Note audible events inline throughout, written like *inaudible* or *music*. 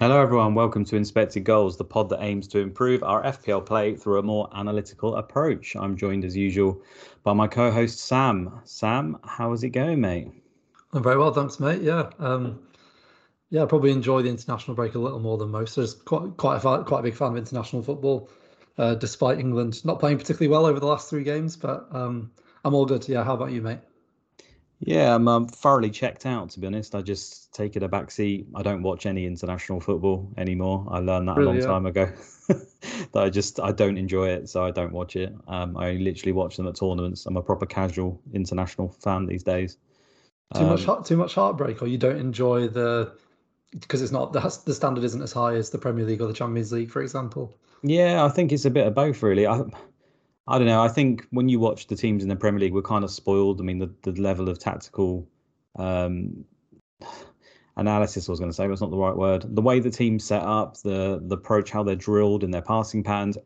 Hello, everyone. Welcome to Inspected Goals, the pod that aims to improve our FPL play through a more analytical approach. I'm joined, as usual, by my co host, Sam. Sam, how is it going, mate? I'm very well, thanks, mate. Yeah. Um, yeah, I probably enjoy the international break a little more than most. There's quite quite a, quite a big fan of international football, uh, despite England not playing particularly well over the last three games. But um, I'm all good. Yeah, how about you, mate? Yeah, I'm um, thoroughly checked out. To be honest, I just take it a back seat. I don't watch any international football anymore. I learned that really, a long yeah. time ago. *laughs* that I just I don't enjoy it, so I don't watch it. Um, I literally watch them at tournaments. I'm a proper casual international fan these days. Too um, much too much heartbreak, or you don't enjoy the because it's not the the standard isn't as high as the Premier League or the Champions League, for example. Yeah, I think it's a bit of both, really. I, I don't know. I think when you watch the teams in the Premier League, we're kind of spoiled. I mean, the, the level of tactical um, *sighs* analysis, I was going to say, it's not the right word. The way the team's set up, the the approach, how they're drilled in their passing patterns,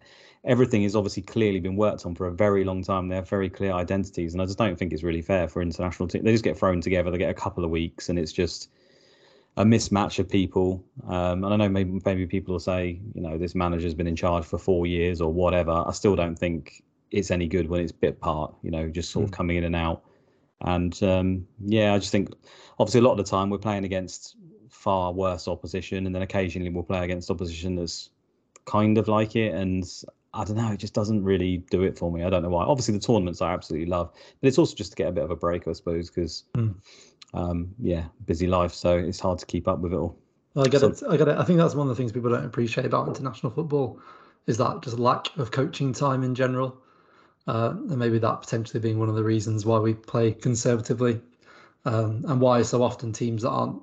everything has obviously clearly been worked on for a very long time. They have very clear identities, and I just don't think it's really fair for international teams. They just get thrown together. They get a couple of weeks, and it's just a mismatch of people. Um, and I know maybe maybe people will say, you know, this manager's been in charge for four years or whatever. I still don't think it's any good when it's bit part, you know, just sort mm. of hmm. coming in and out. And um, yeah, I just think obviously a lot of the time we're playing against far worse opposition, and then occasionally we'll play against opposition that's kind of like it. And I don't know, it just doesn't really do it for me. I don't know why. Obviously, the tournaments I absolutely love, but it's also just to get a bit of a break, I suppose, because mm. um, yeah, busy life, so it's hard to keep up with it all. I get so, it. I get it. I think that's one of the things people don't appreciate about international football is that just lack of coaching time in general. Uh, and maybe that potentially being one of the reasons why we play conservatively um, and why so often teams that aren't,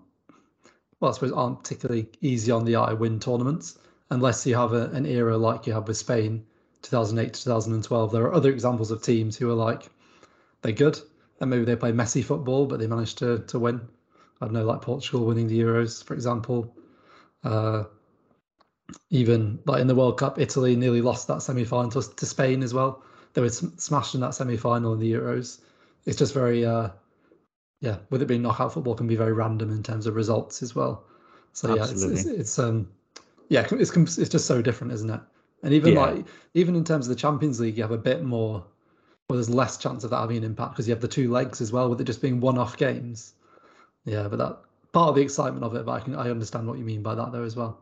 well, I suppose, aren't particularly easy on the eye win tournaments unless you have a, an era like you have with Spain, 2008 to 2012. There are other examples of teams who are like, they're good and maybe they play messy football, but they managed to to win. I don't know, like Portugal winning the Euros, for example. Uh, even like in the World Cup, Italy nearly lost that semi final to, to Spain as well they were smashed in that semi-final in the Euros. It's just very, uh, yeah, with it being knockout football, can be very random in terms of results as well. So Absolutely. yeah, it's, it's, it's um, yeah, it's it's just so different, isn't it? And even yeah. like even in terms of the Champions League, you have a bit more. Well, there's less chance of that having an impact because you have the two legs as well, with it just being one-off games. Yeah, but that part of the excitement of it. But I can I understand what you mean by that though as well.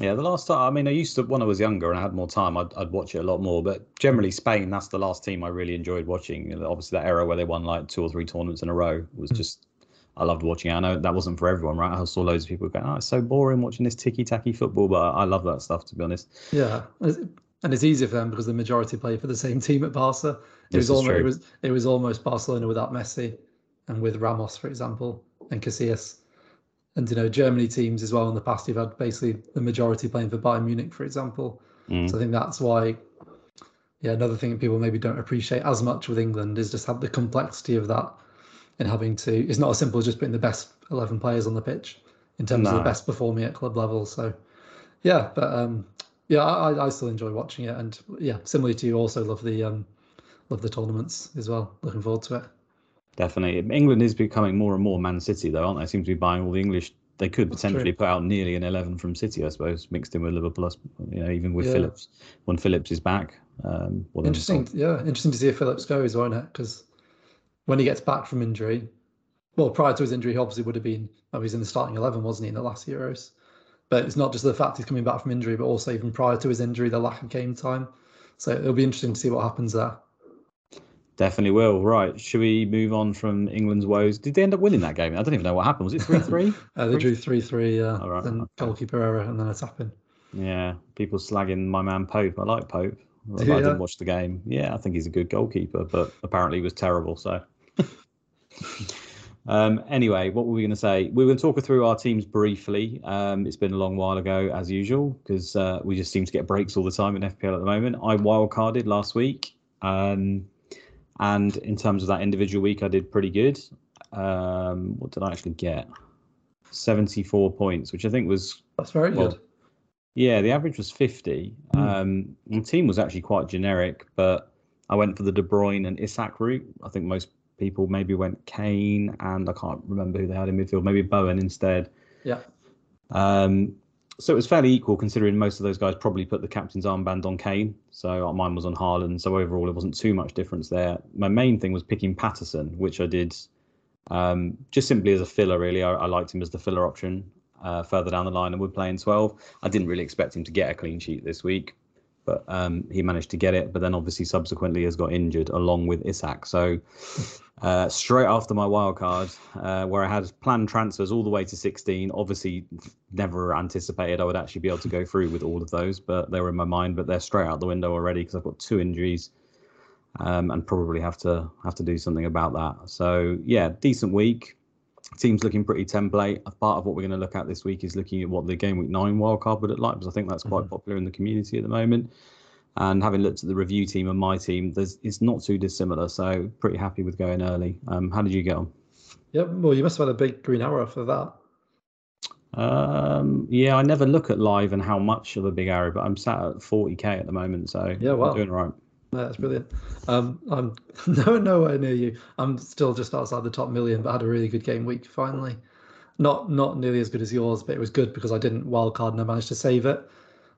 Yeah, the last time, I mean, I used to, when I was younger and I had more time, I'd, I'd watch it a lot more. But generally, Spain, that's the last team I really enjoyed watching. Obviously, that era where they won like two or three tournaments in a row was hmm. just, I loved watching it. I know that wasn't for everyone, right? I saw loads of people going, oh, it's so boring watching this tiki-taka football, but I, love that stuff, to be honest. Yeah. And it's easier for them because the majority play for the same team at Barca. It was, almost, it was it was almost Barcelona without Messi and with Ramos, for example, and Casillas and you know Germany teams as well in the past. You've had basically the majority playing for Bayern Munich, for example. Mm. So I think that's why. Yeah, another thing that people maybe don't appreciate as much with England is just have the complexity of that, and having to. It's not as simple as just putting the best eleven players on the pitch in terms no. of the best performing at club level. So, yeah, but um, yeah, I, I still enjoy watching it, and yeah, similarly to you, also love the um, love the tournaments as well. Looking forward to it. Definitely. England is becoming more and more Man City, though, aren't they? Seem to be buying all the English. They could potentially put out nearly an 11 from City, I suppose, mixed in with Liverpool, you know, even with yeah. Phillips. When Phillips is back. Um, well, interesting. Yeah, interesting to see if Phillips goes, won't it? Because when he gets back from injury, well, prior to his injury, he obviously would have been, oh, he's in the starting 11, wasn't he, in the last Euros? But it's not just the fact he's coming back from injury, but also even prior to his injury, the lack of game time. So it'll be interesting to see what happens there. Definitely will. Right. Should we move on from England's woes? Did they end up winning that game? I don't even know what happened. Was it 3 3? *laughs* uh, they drew 3 3. Yeah. oh, right. Then goalkeeper error and then a tap in. Yeah. People slagging my man Pope. I like Pope. *laughs* I didn't watch the game. Yeah, I think he's a good goalkeeper, but apparently he was terrible. So. *laughs* um, anyway, what were we going to say? We were going to talk through our teams briefly. Um, it's been a long while ago, as usual, because uh, we just seem to get breaks all the time in FPL at the moment. I wildcarded last week. Um, and in terms of that individual week, I did pretty good. Um, what did I actually get? 74 points, which I think was. That's very well, good. Yeah, the average was 50. Mm. Um, the team was actually quite generic, but I went for the De Bruyne and Isak route. I think most people maybe went Kane and I can't remember who they had in midfield, maybe Bowen instead. Yeah. Um, so it was fairly equal considering most of those guys probably put the captain's armband on Kane. So mine was on Haaland. So overall, it wasn't too much difference there. My main thing was picking Patterson, which I did um, just simply as a filler, really. I, I liked him as the filler option uh, further down the line and would play in 12. I didn't really expect him to get a clean sheet this week, but um, he managed to get it. But then obviously subsequently has got injured along with Isak. So uh, straight after my wild card, uh, where I had planned transfers all the way to 16, obviously never anticipated I would actually be able to go through with all of those, but they were in my mind. But they're straight out the window already because I've got two injuries. Um, and probably have to have to do something about that. So yeah, decent week team's looking pretty template. Part of what we're going to look at this week is looking at what the game week nine wildcard would look like, because I think that's quite mm-hmm. popular in the community at the moment. And having looked at the review team and my team, there's it's not too dissimilar. So pretty happy with going early. Um, how did you get on? Yeah, well, you must have had a big green arrow for that. Um, yeah, I never look at live and how much of a big arrow, but I'm sat at 40k at the moment, so yeah, well, I'm doing all right. That's brilliant. Um, I'm *laughs* no nowhere near you. I'm still just outside the top million, but had a really good game week finally. Not not nearly as good as yours, but it was good because I didn't wildcard and I managed to save it.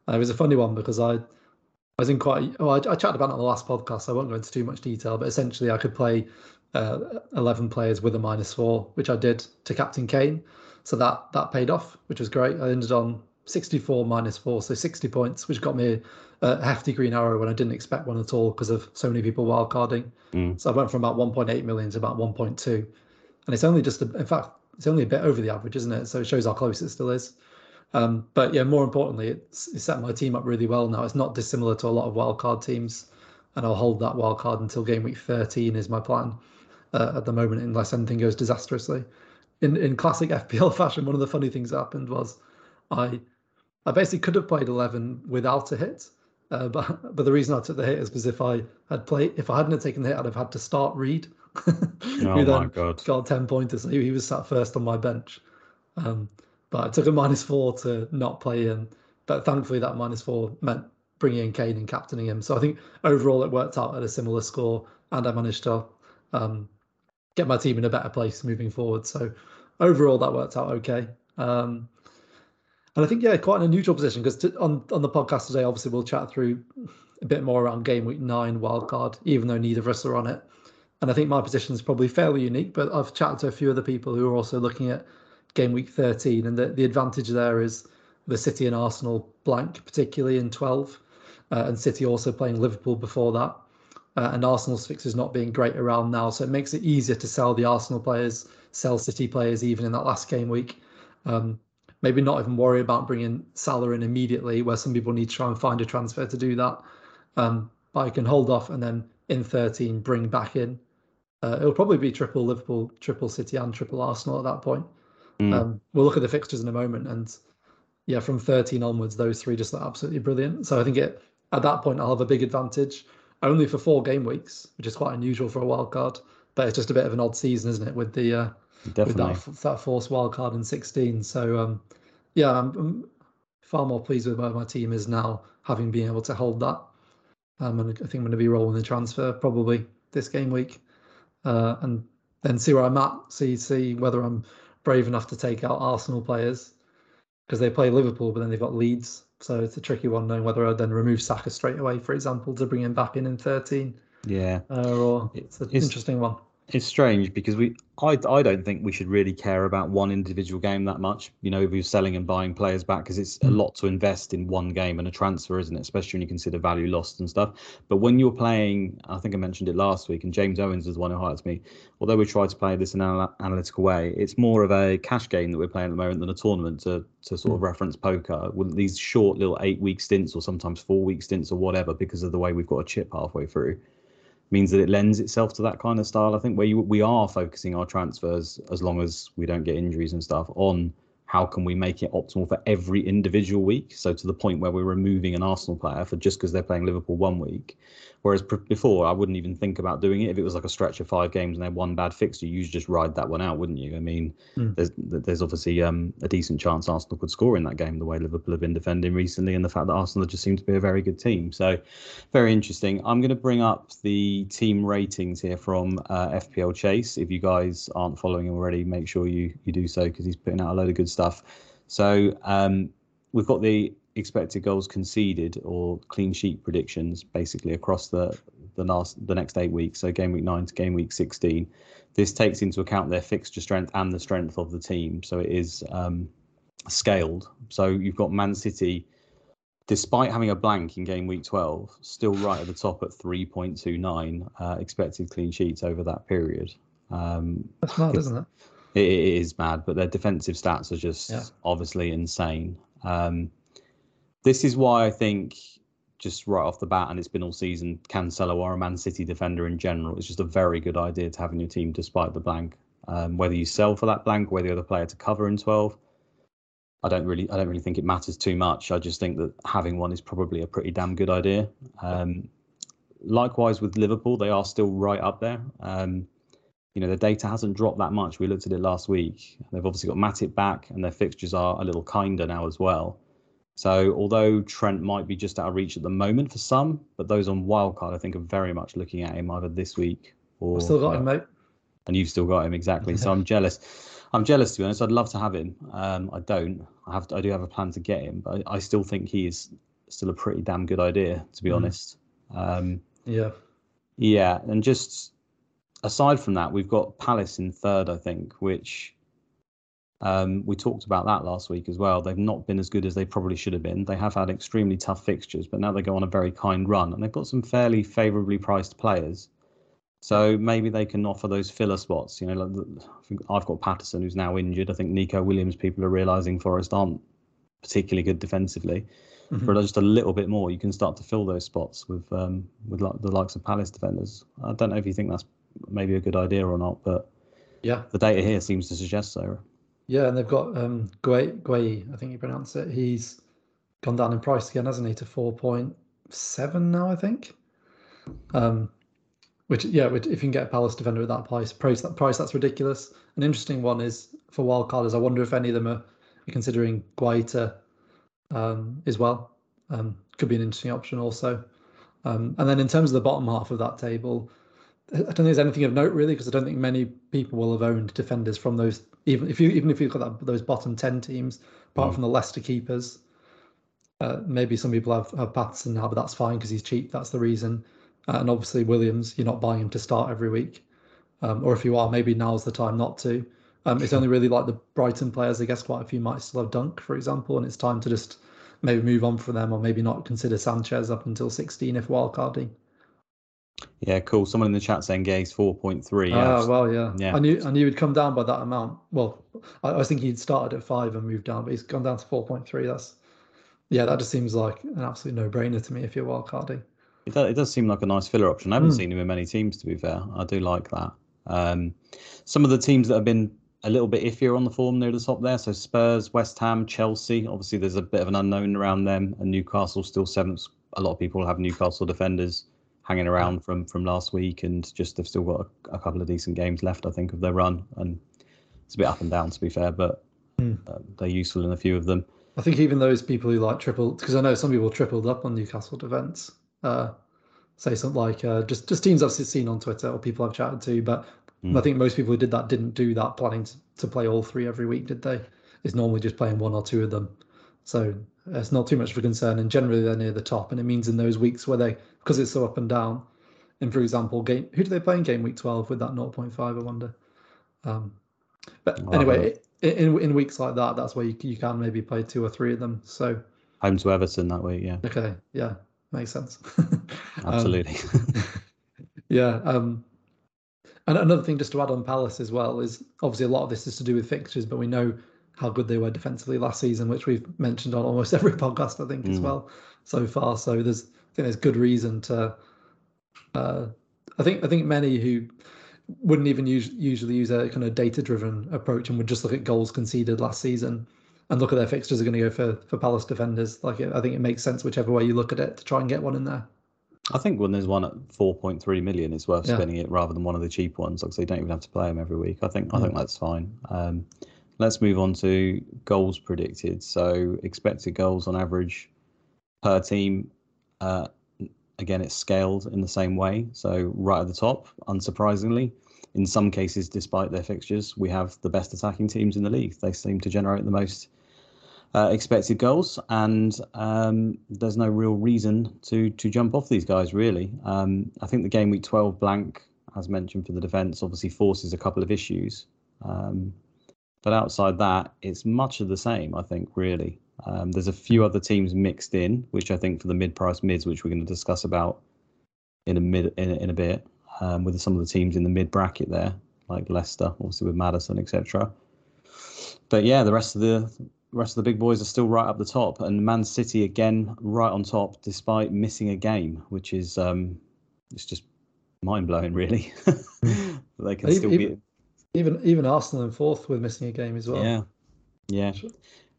Uh, it was a funny one because I I was in quite. Oh, I, I chatted about it on the last podcast. So I won't go into too much detail, but essentially I could play uh, 11 players with a minus four, which I did to Captain Kane. So that that paid off, which was great. I ended on 64 minus four, so 60 points, which got me a hefty green arrow when I didn't expect one at all because of so many people wildcarding. Mm. So I went from about 1.8 million to about 1.2, and it's only just, a, in fact, it's only a bit over the average, isn't it? So it shows how close it still is. Um, but yeah, more importantly, it's, it's set my team up really well now. It's not dissimilar to a lot of wildcard teams, and I'll hold that wildcard until game week 13 is my plan uh, at the moment, unless anything goes disastrously. In in classic FPL *laughs* fashion, one of the funny things that happened was I I basically could have played 11 without a hit. Uh, but but the reason I took the hit is because if I had played, if I hadn't have taken the hit, I'd have had to start Reed. *laughs* oh my god! Got ten pointers. So he, was sat first on my bench. Um, but I took a minus four to not play him. But thankfully, that minus four meant bringing in Kane and captaining him. So I think overall it worked out at a similar score, and I managed to um, get my team in a better place moving forward. So overall, that worked out okay. Um, and I think yeah, quite an unusual position because on on the podcast today, obviously we'll chat through a bit more around game week nine wildcard, even though neither of us are on it. And I think my position is probably fairly unique, but I've chatted to a few other people who are also looking at game week 13, and the, the advantage there is the City and Arsenal blank, particularly in 12, uh, and City also playing Liverpool before that. Uh, and Arsenal's fixtures not being great around now, so it makes it easier to sell the Arsenal players, sell City players even in that last game week. Um, maybe not even worry about bringing Salah in immediately, where some people need to try and find a transfer to do that. Um, but I can hold off and then in 13 bring back in. Uh, it'll probably be triple Liverpool, triple City, and triple Arsenal at that point. Mm. Um, we'll look at the fixtures in a moment, and yeah, from 13 onwards, those three just look absolutely brilliant. So I think it at that point I'll have a big advantage, only for four game weeks, which is quite unusual for a wild card. But it's just a bit of an odd season, isn't it, with the uh, Definitely. with that, that force wild card in 16. So um, yeah, I'm, I'm, far more pleased with where my team is now, having been able to hold that. Um, and I think I'm going to be rolling the transfer probably this game week, uh, and then see where I'm at. See see whether I'm brave enough to take out Arsenal players because they play Liverpool, but then they've got Leeds, so it's a tricky one knowing whether I then remove Saka straight away, for example, to bring him back in in 13. Yeah, uh, or it's an it's, interesting one. It's strange because we, I, I don't think we should really care about one individual game that much. You know, if you're selling and buying players back, because it's a hmm. lot to invest in one game and a transfer, isn't it? Especially when you consider value lost and stuff. But when you're playing, I think I mentioned it last week, and James Owens is the one who highlights me. Although we try to play this in an analytical way, it's more of a cash game that we're playing at the moment than a tournament to to sort of hmm. reference poker with these short little eight week stints or sometimes four week stints or whatever because of the way we've got a chip halfway through means that it lends itself to that kind of style. I think where you, we are focusing our transfers, as long as we don't get injuries and stuff, on how can we make it optimal for every individual week? So to the point where we're removing an Arsenal player for just because they're playing Liverpool one week, whereas pr- before I wouldn't even think about doing it if it was like a stretch of five games and they had one bad fixture. You just ride that one out, wouldn't you? I mean, mm. there's there's obviously um, a decent chance Arsenal could score in that game the way Liverpool have been defending recently, and the fact that Arsenal just seem to be a very good team. So very interesting. I'm going to bring up the team ratings here from uh, FPL Chase. If you guys aren't following him already, make sure you you do so because he's putting out a load of good stuff. So um, we've got the expected goals conceded or clean sheet predictions basically across the the last the next eight weeks. So game week nine to game week sixteen. This takes into account their fixture strength and the strength of the team. So it is um, scaled. So you've got Man City, despite having a blank in game week 12, still right at the top at 3.29 uh, expected clean sheets over that period. Um, That's mad, isn't it? it? It is mad, but their defensive stats are just Yeah. obviously insane. Um, this is why I think, just right off the bat, and it's been all season, Cancelo or a Man City defender in general, it's just a very good idea to have in your team despite the blank. Um, whether you sell for that blank, whether you're the player to cover in 12, I don't really, I don't really think it matters too much. I just think that having one is probably a pretty damn good idea. Um, likewise with Liverpool, they are still right up there. Um, you know, the data hasn't dropped that much. We looked at it last week. They've obviously got Matip back, and their fixtures are a little kinder now as well. So, although Trent might be just out of reach at the moment for some, but those on wildcard, I think, are very much looking at him either this week or. I've still got him, mate. And you've still got him exactly. So I'm *laughs* jealous. I'm jealous to be honest. I'd love to have him. Um, I don't. I have. I do have a plan to get him, but I, I still think he is still a pretty damn good idea. To be Mhm. honest. Um, Yeah. yeah, and just aside from that, we've got Palace in third, I think, which um, we talked about that last week as well. They've not been as good as they probably should have been. They have had extremely tough fixtures, but now they go on a very kind run, and they've got some fairly favourably priced players. So maybe they can offer those filler spots. You know, like the- I think I've got Patterson who's now injured. I think Neco Williams. People are realising Forest aren't particularly good defensively Mhm. for just a little bit more, you can start to fill those spots with um, with like the likes of Palace defenders. I don't know if you think that's maybe a good idea or not, but Yeah. the data here seems to suggest so. Yeah, and they've got um Guéhi, I think you pronounce it. He's gone down in price again, hasn't he, to 4.7 now, I think. Um which yeah, which, if you can get a Palace defender at that price, price that price that's ridiculous. An interesting one is for wildcarders. I wonder if any of them are considering Guaita um as well. Um could be an interesting option also. Um and then in terms of the bottom half of that table, I don't think there's anything of note really because I don't think many people will have owned defenders from those even if you even if you look at that, those bottom ten teams, apart Mm. from the Leicester keepers. Uh, maybe some people have, have Patterson now, but that's fine because he's cheap. That's the reason. Uh, and obviously Williams, you're not buying him to start every week, um, or if you are, maybe now's the time not to. Um, it's only really like the Brighton players. I guess quite a few might still have Dunk, for example, and it's time to just maybe move on from them, or maybe not consider Sanchez up until 16 if wildcarding. Yeah, cool. Someone in the chat saying Guéhi's four point three. Yeah, Ah, well, yeah. Yeah. I knew I knew he'd come down by that amount. Well, I, I was thinking he'd started at five and moved down, but he's gone down to four point three. That's yeah, that just seems like an absolute no brainer to me if you're wildcarding. it does, it does seem like a nice filler option. I haven't Mm. seen him in many teams, to be fair. I do like that. Um, some of the teams that have been a little bit iffier on the form near the top there. So Spurs, West Ham, Chelsea. Obviously, there's a bit of an unknown around them, and Newcastle still seventh. A lot of people have Newcastle defenders hanging around from from last week, and just they've still got a, a couple of decent games left, I think, of their run. And it's a bit up and down, to be fair, but Mm. uh, they're useful in a few of them. I think even those people who like tripled, because I know some people tripled up on Newcastle defence. Uh, say something like uh, just just teams I've seen on Twitter or people I've chatted to, but Mm. I think most people who did that didn't do that planning to, to play all three every week, did they? It's normally just playing one or two of them. So it's not too much of a concern, and generally they're near the top. And it means in those weeks where they, because it's so up and down, and for example, game who do they play in game week twelve with that 0.5? I wonder. Um, but anyway, in in weeks like that, that's where you, you can maybe play two or three of them. So Home to Everton that week, yeah, okay, yeah, makes sense. *laughs* Um, absolutely. *laughs* yeah. Um, and another thing, just to add on Palace as well, is obviously a lot of this is to do with fixtures, but we know how good they were defensively last season, which we've mentioned on almost *laughs* every podcast, I think, as Mm. well so far. So there's, I think there's good reason to. Uh, I think I think many who wouldn't even use, usually use a kind of data-driven approach and would just look at goals conceded last season and look at their fixtures are going to go for for Palace defenders. Like I think it makes sense whichever way you look at it to try and get one in there. I think when there's one at 4.3 million, it's worth Yeah. spending it rather than one of the cheap ones. Like, so you don't even have to play them every week. I think I think that's fine. Um, let's move on to goals predicted. So expected goals on average per team. Uh, again, it's scaled in the same way. So right at the top, unsurprisingly, in some cases, despite their fixtures, we have the best attacking teams in the league. They seem to generate the most uh, expected goals, and um, there's no real reason to to jump off these guys. Really, um, I think the game week 12 blank, as mentioned for the defence, obviously forces a couple of issues. Um, but outside that, it's much of the same. I think really. Um, there's a few other teams mixed in, which I think for the mid-price mids, which we're going to discuss about in a mid in, in a bit, um, with some of the teams in the mid bracket there, like Leicester, obviously with Maddison, etc. But yeah, the rest of the rest of the big boys are still right up the top, and Man City again right on top despite missing a game, which is um, it's just mind blowing, really. *laughs* they can even, still be even even Arsenal in fourth with missing a game as well. Yeah, yeah.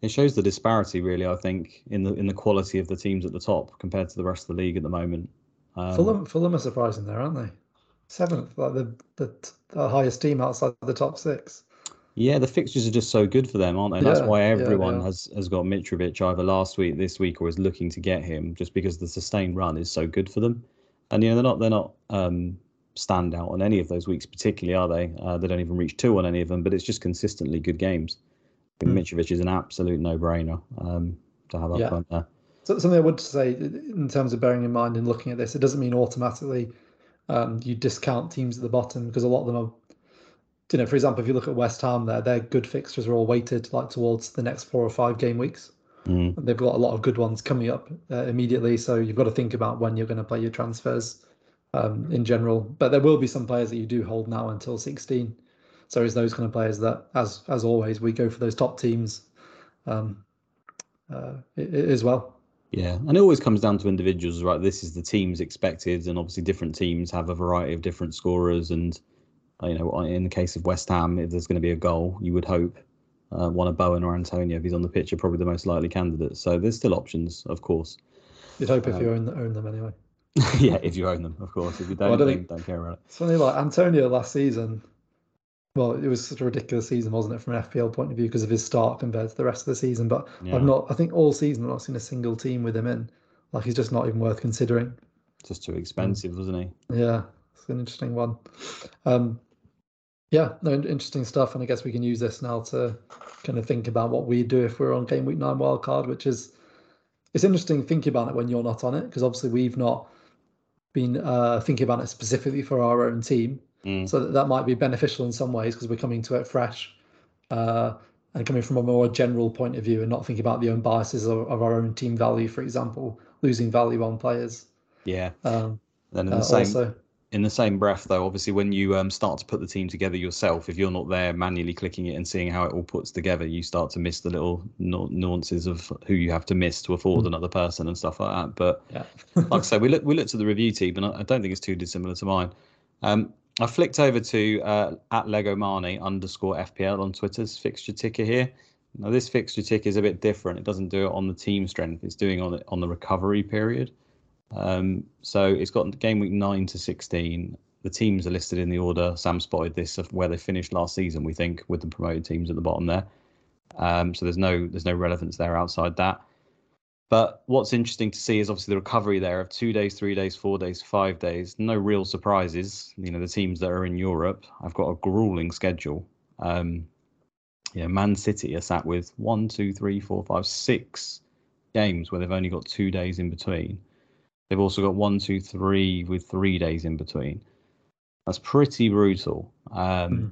It shows the disparity, really. I think in the in the quality of the teams at the top compared to the rest of the league at the moment. Um, Fulham, Fulham are surprising there, aren't they? Seventh, like the, the the highest team outside the top six. Yeah, the fixtures are just so good for them, aren't they? That's why everyone yeah, has has got Mitrovic either last week, this week, or is looking to get him, just because the sustained run is so good for them. And you know they're not they're not um, standout on any of those weeks, particularly, are they? Uh, they don't even reach two on any of them, but it's just consistently good games. Mm. Mitrovic is an absolute no-brainer um, to have up yeah. front there. So, something I would say in terms of bearing in mind and looking at this, it doesn't mean automatically um, you discount teams at the bottom because a lot of them are, you know, for example, if you look at West Ham there, their good fixtures are all weighted like towards the next four or five game weeks. Mm. They've got a lot of good ones coming up uh, immediately, so you've got to think about when you're going to play your transfers um, in general. But there will be some players that you do hold now until 16. So it's those kind of players that, as as always, we go for those top teams um, uh, as well. Yeah, and it always comes down to individuals, right? This is the teams expected, and obviously different teams have a variety of different scorers. And you know, in the case of West Ham, if there's going to be a goal, you would hope uh, one of Bowen or Antonio, if he's on the pitch, are probably the most likely candidates. So there's still options, of course. You'd hope um, if you own, own them anyway. *laughs* yeah, if you own them, of course. If you don't, well, don't, don't care about it. It's funny, like Antonio last season, well, it was such a ridiculous season, wasn't it, from an FPL point of view because of his start compared to the rest of the season. But yeah. I've not, I think all season I've not seen a single team with him in. Like he's just not even worth considering. Just too expensive, wasn't he? Yeah, it's an interesting one. Um, yeah, no, interesting stuff. And I guess we can use this now to kind of think about what we do if we're on game week nine wildcard, which is it's interesting thinking about it when you're not on it because obviously we've not been uh, thinking about it specifically for our own team. Mm. So that, that might be beneficial in some ways because we're coming to it fresh uh, and coming from a more general point of view and not thinking about the own biases of, of our own team value, for example, losing value on players. Yeah. Um, then in the uh, same also, in the same breath, though, obviously, when you um, start to put the team together yourself, if you're not there manually clicking it and seeing how it all puts together, you start to miss the little nuances of who you have to miss to afford mm. another person and stuff like that. But yeah. *laughs* like I say, we look we looked at the review team, and I, I don't think it's too dissimilar to mine. Um, I flicked over to uh, at Lego Marnie underscore FPL on Twitter's fixture ticker here. Now this fixture ticker is a bit different. It doesn't do it on the team strength. It's doing on it on the recovery period. Um, so it's got game week nine to sixteen. The teams are listed in the order. Sam spotted this of where they finished last season. We think with the promoted teams at the bottom there. Um, so there's no there's no relevance there outside that. But what's interesting to see is obviously the recovery there of two days, three days, four days, five days. No real surprises. You know, the teams that are in Europe I've got a grueling schedule. Um, you know, Man City are sat with one, two, three, four, five, six games where they've only got two days in between. They've also got one, two, three with three days in between. That's pretty brutal. Um, mm.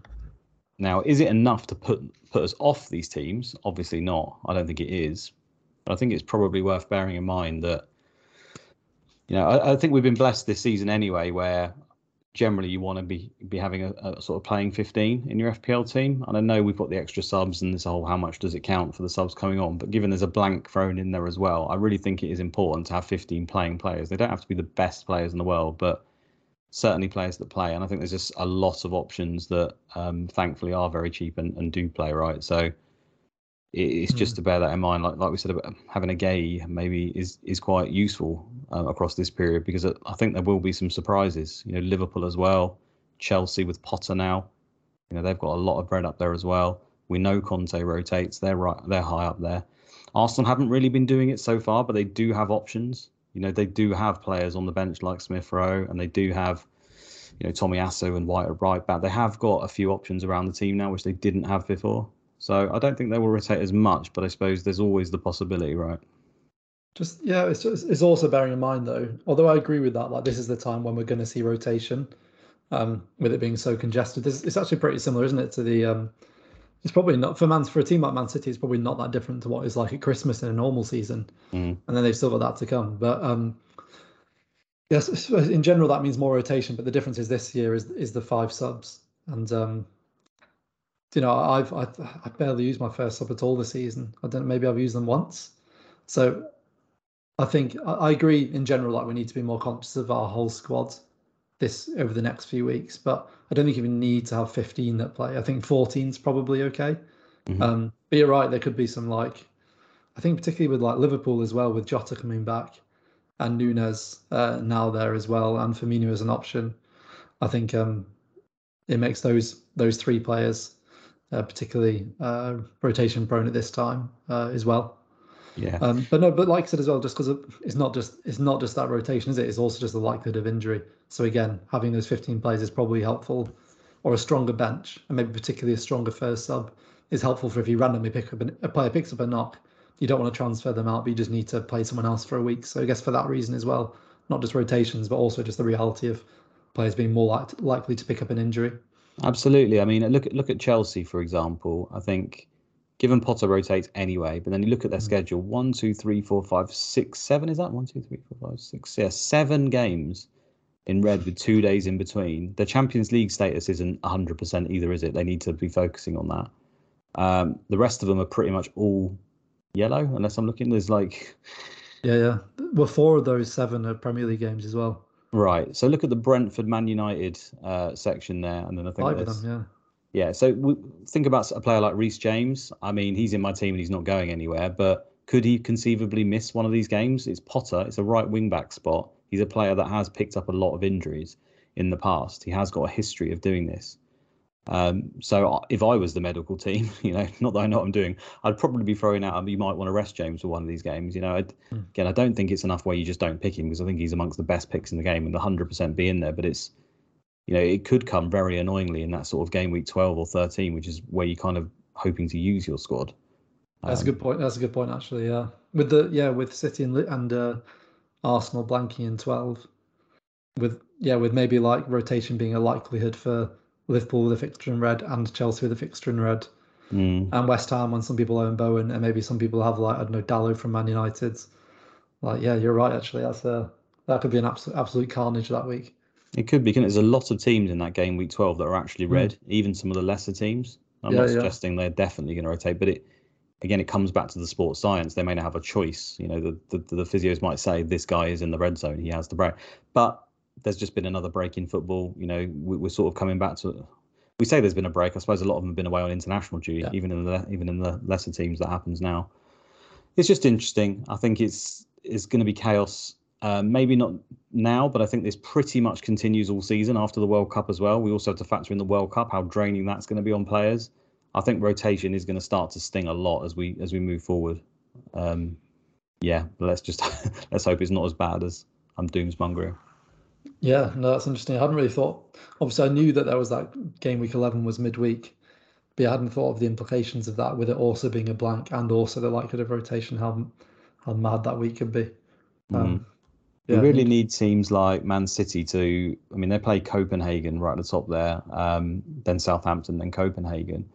Now, is it enough to put put us off these teams? Obviously not. I don't think it is. I think it's probably worth bearing in mind that, you know, I, I think we've been blessed this season anyway, where generally you want to be be having a, a, sort of playing 15 in your FPL team. And I know we've got the extra subs and this whole how much does it count for the subs coming on, but given there's a blank thrown in there as well, I really think it is important to have 15 playing players. They don't have to be the best players in the world, but certainly players that play. And I think there's just a lot of options that um, thankfully are very cheap and, and do play right. So it's just hmm. to bear that in mind. Like like we said about having a Guéhi maybe is is quite useful uh, across this period because I think there will be some surprises. You know, Liverpool as well, Chelsea with Potter now. You know, they've got a lot of bread up there as well. We know Conte rotates; they're right, they're high up there. Arsenal haven't really been doing it so far, but they do have options. You know, they do have players on the bench like Smith Rowe, and they do have, you know, Tomiyasu and White at right back. They have got a few options around the team now, which they didn't have before. So I don't think they will rotate as much, but I suppose there's always the possibility, right? Just yeah, it's just, it's also bearing in mind though. Although I agree with that, like this is the time when we're going to see rotation, um, with it being so congested. This, it's actually pretty similar, isn't it, to the um, it's probably not for Man for a team like Man City. It's probably not that different to what it's like at Christmas in a normal season, mm. and then they've still got that to come. But um, yes, in general that means more rotation. But the difference is this year is is the five subs, and um, you know I've I've I barely used my first sub at all this season. I don't maybe I've used them once, so I think I, I agree in general. Like we need to be more conscious of our whole squad this over the next few weeks. But I don't think you need to have 15 that play. I think 14 is probably okay. Mm-hmm. Um, but you're right, there could be some like, I think particularly with like Liverpool as well, with Jota coming back and Núñez uh, now there as well, and Firmino as an option. I think um, it makes those those three players uh, particularly uh, rotation prone at this time uh, as well. Yeah. Um, but no, but like I said as well, just because it's not just it's not just that rotation, is it? It's also just the likelihood of injury. So again, having those 15 players is probably helpful, or a stronger bench, and maybe particularly a stronger first sub is helpful for if you randomly pick up a player picks up a knock, you don't want to transfer them out, but you just need to play someone else for a week. So I guess for that reason as well, not just rotations, but also just the reality of players being more like, likely to pick up an injury. Absolutely. I mean, look at look at Chelsea for example. I think given Potter rotates anyway, but then you look at their mm-hmm. schedule: one, two, three, four, five, six, seven. Is that one, two, three, four, five, six? Yeah, seven games in red with two days in between. The Champions League status isn't 100% either, is it? They need to be focusing on that. Um, the rest of them are pretty much all yellow, unless I'm looking. There's like. Yeah, yeah. Well, four of those seven are Premier League games as well. Right. So look at the Brentford Man United uh, section there, and then I think five of them. Yeah. Yeah. So we, think about a player like Reece James. I mean, he's in my team and he's not going anywhere, but could he conceivably miss one of these games? It's Potter. It's a right wing back spot. He's a player that has picked up a lot of injuries in the past. He has got a history of doing this. Um, so if I was the medical team, *laughs* you know, not that I know what I'm doing, I'd probably be throwing out. You might want to rest James for one of these games. You know, mm. again, I don't think it's enough where you just don't pick him because I think he's amongst the best picks in the game and the hundred percent be in there. But it's, you know, it could come very annoyingly in that sort of game week 12 or 13, which is where you're kind of hoping to use your squad. That's um, a good point. That's a good point, actually. Yeah, with the yeah with City and and uh, Arsenal blanking in 12 with yeah with maybe like rotation being a likelihood for Liverpool with a fixture in red and Chelsea with a fixture in red mm. and West Ham when some people own Bowen and maybe some people have like I don't know Dalot from Man United like yeah you're right actually that's a that could be an absolute absolute carnage that week it could be there's a lot of teams in that game week 12 that are actually red mm. even some of the lesser teams I'm yeah, not suggesting yeah. they're definitely going to rotate but it again, it comes back to the sports science. They may not have a choice. You know, the, the, the physios might say this guy is in the red zone. He has the break. But there's just been another break in football. You know, we, are sort of coming back to. We say there's been a break. I suppose a lot of them have been away on international duty, yeah. even in the even in the lesser teams. That happens now. It's just interesting. I think it's it's going to be chaos. Uh, maybe not now, but I think this pretty much continues all season after the World Cup as well. We also have to factor in the World Cup, how draining that's going to be on players. I think rotation is going to start to sting a lot as we as we move forward. Um, yeah, let's just *laughs* let's hope it's not as bad as I'm doomsmongering. Yeah, no, that's interesting. I hadn't really thought. Obviously, I knew that there was that game week eleven was midweek, but I hadn't thought of the implications of that with it also being a blank and also the likelihood of rotation. How how mad that week could be. Mm. Um, yeah, we really need teams like Man City to. I mean, they play Copenhagen right at the top there, um, then Southampton, then Copenhagen.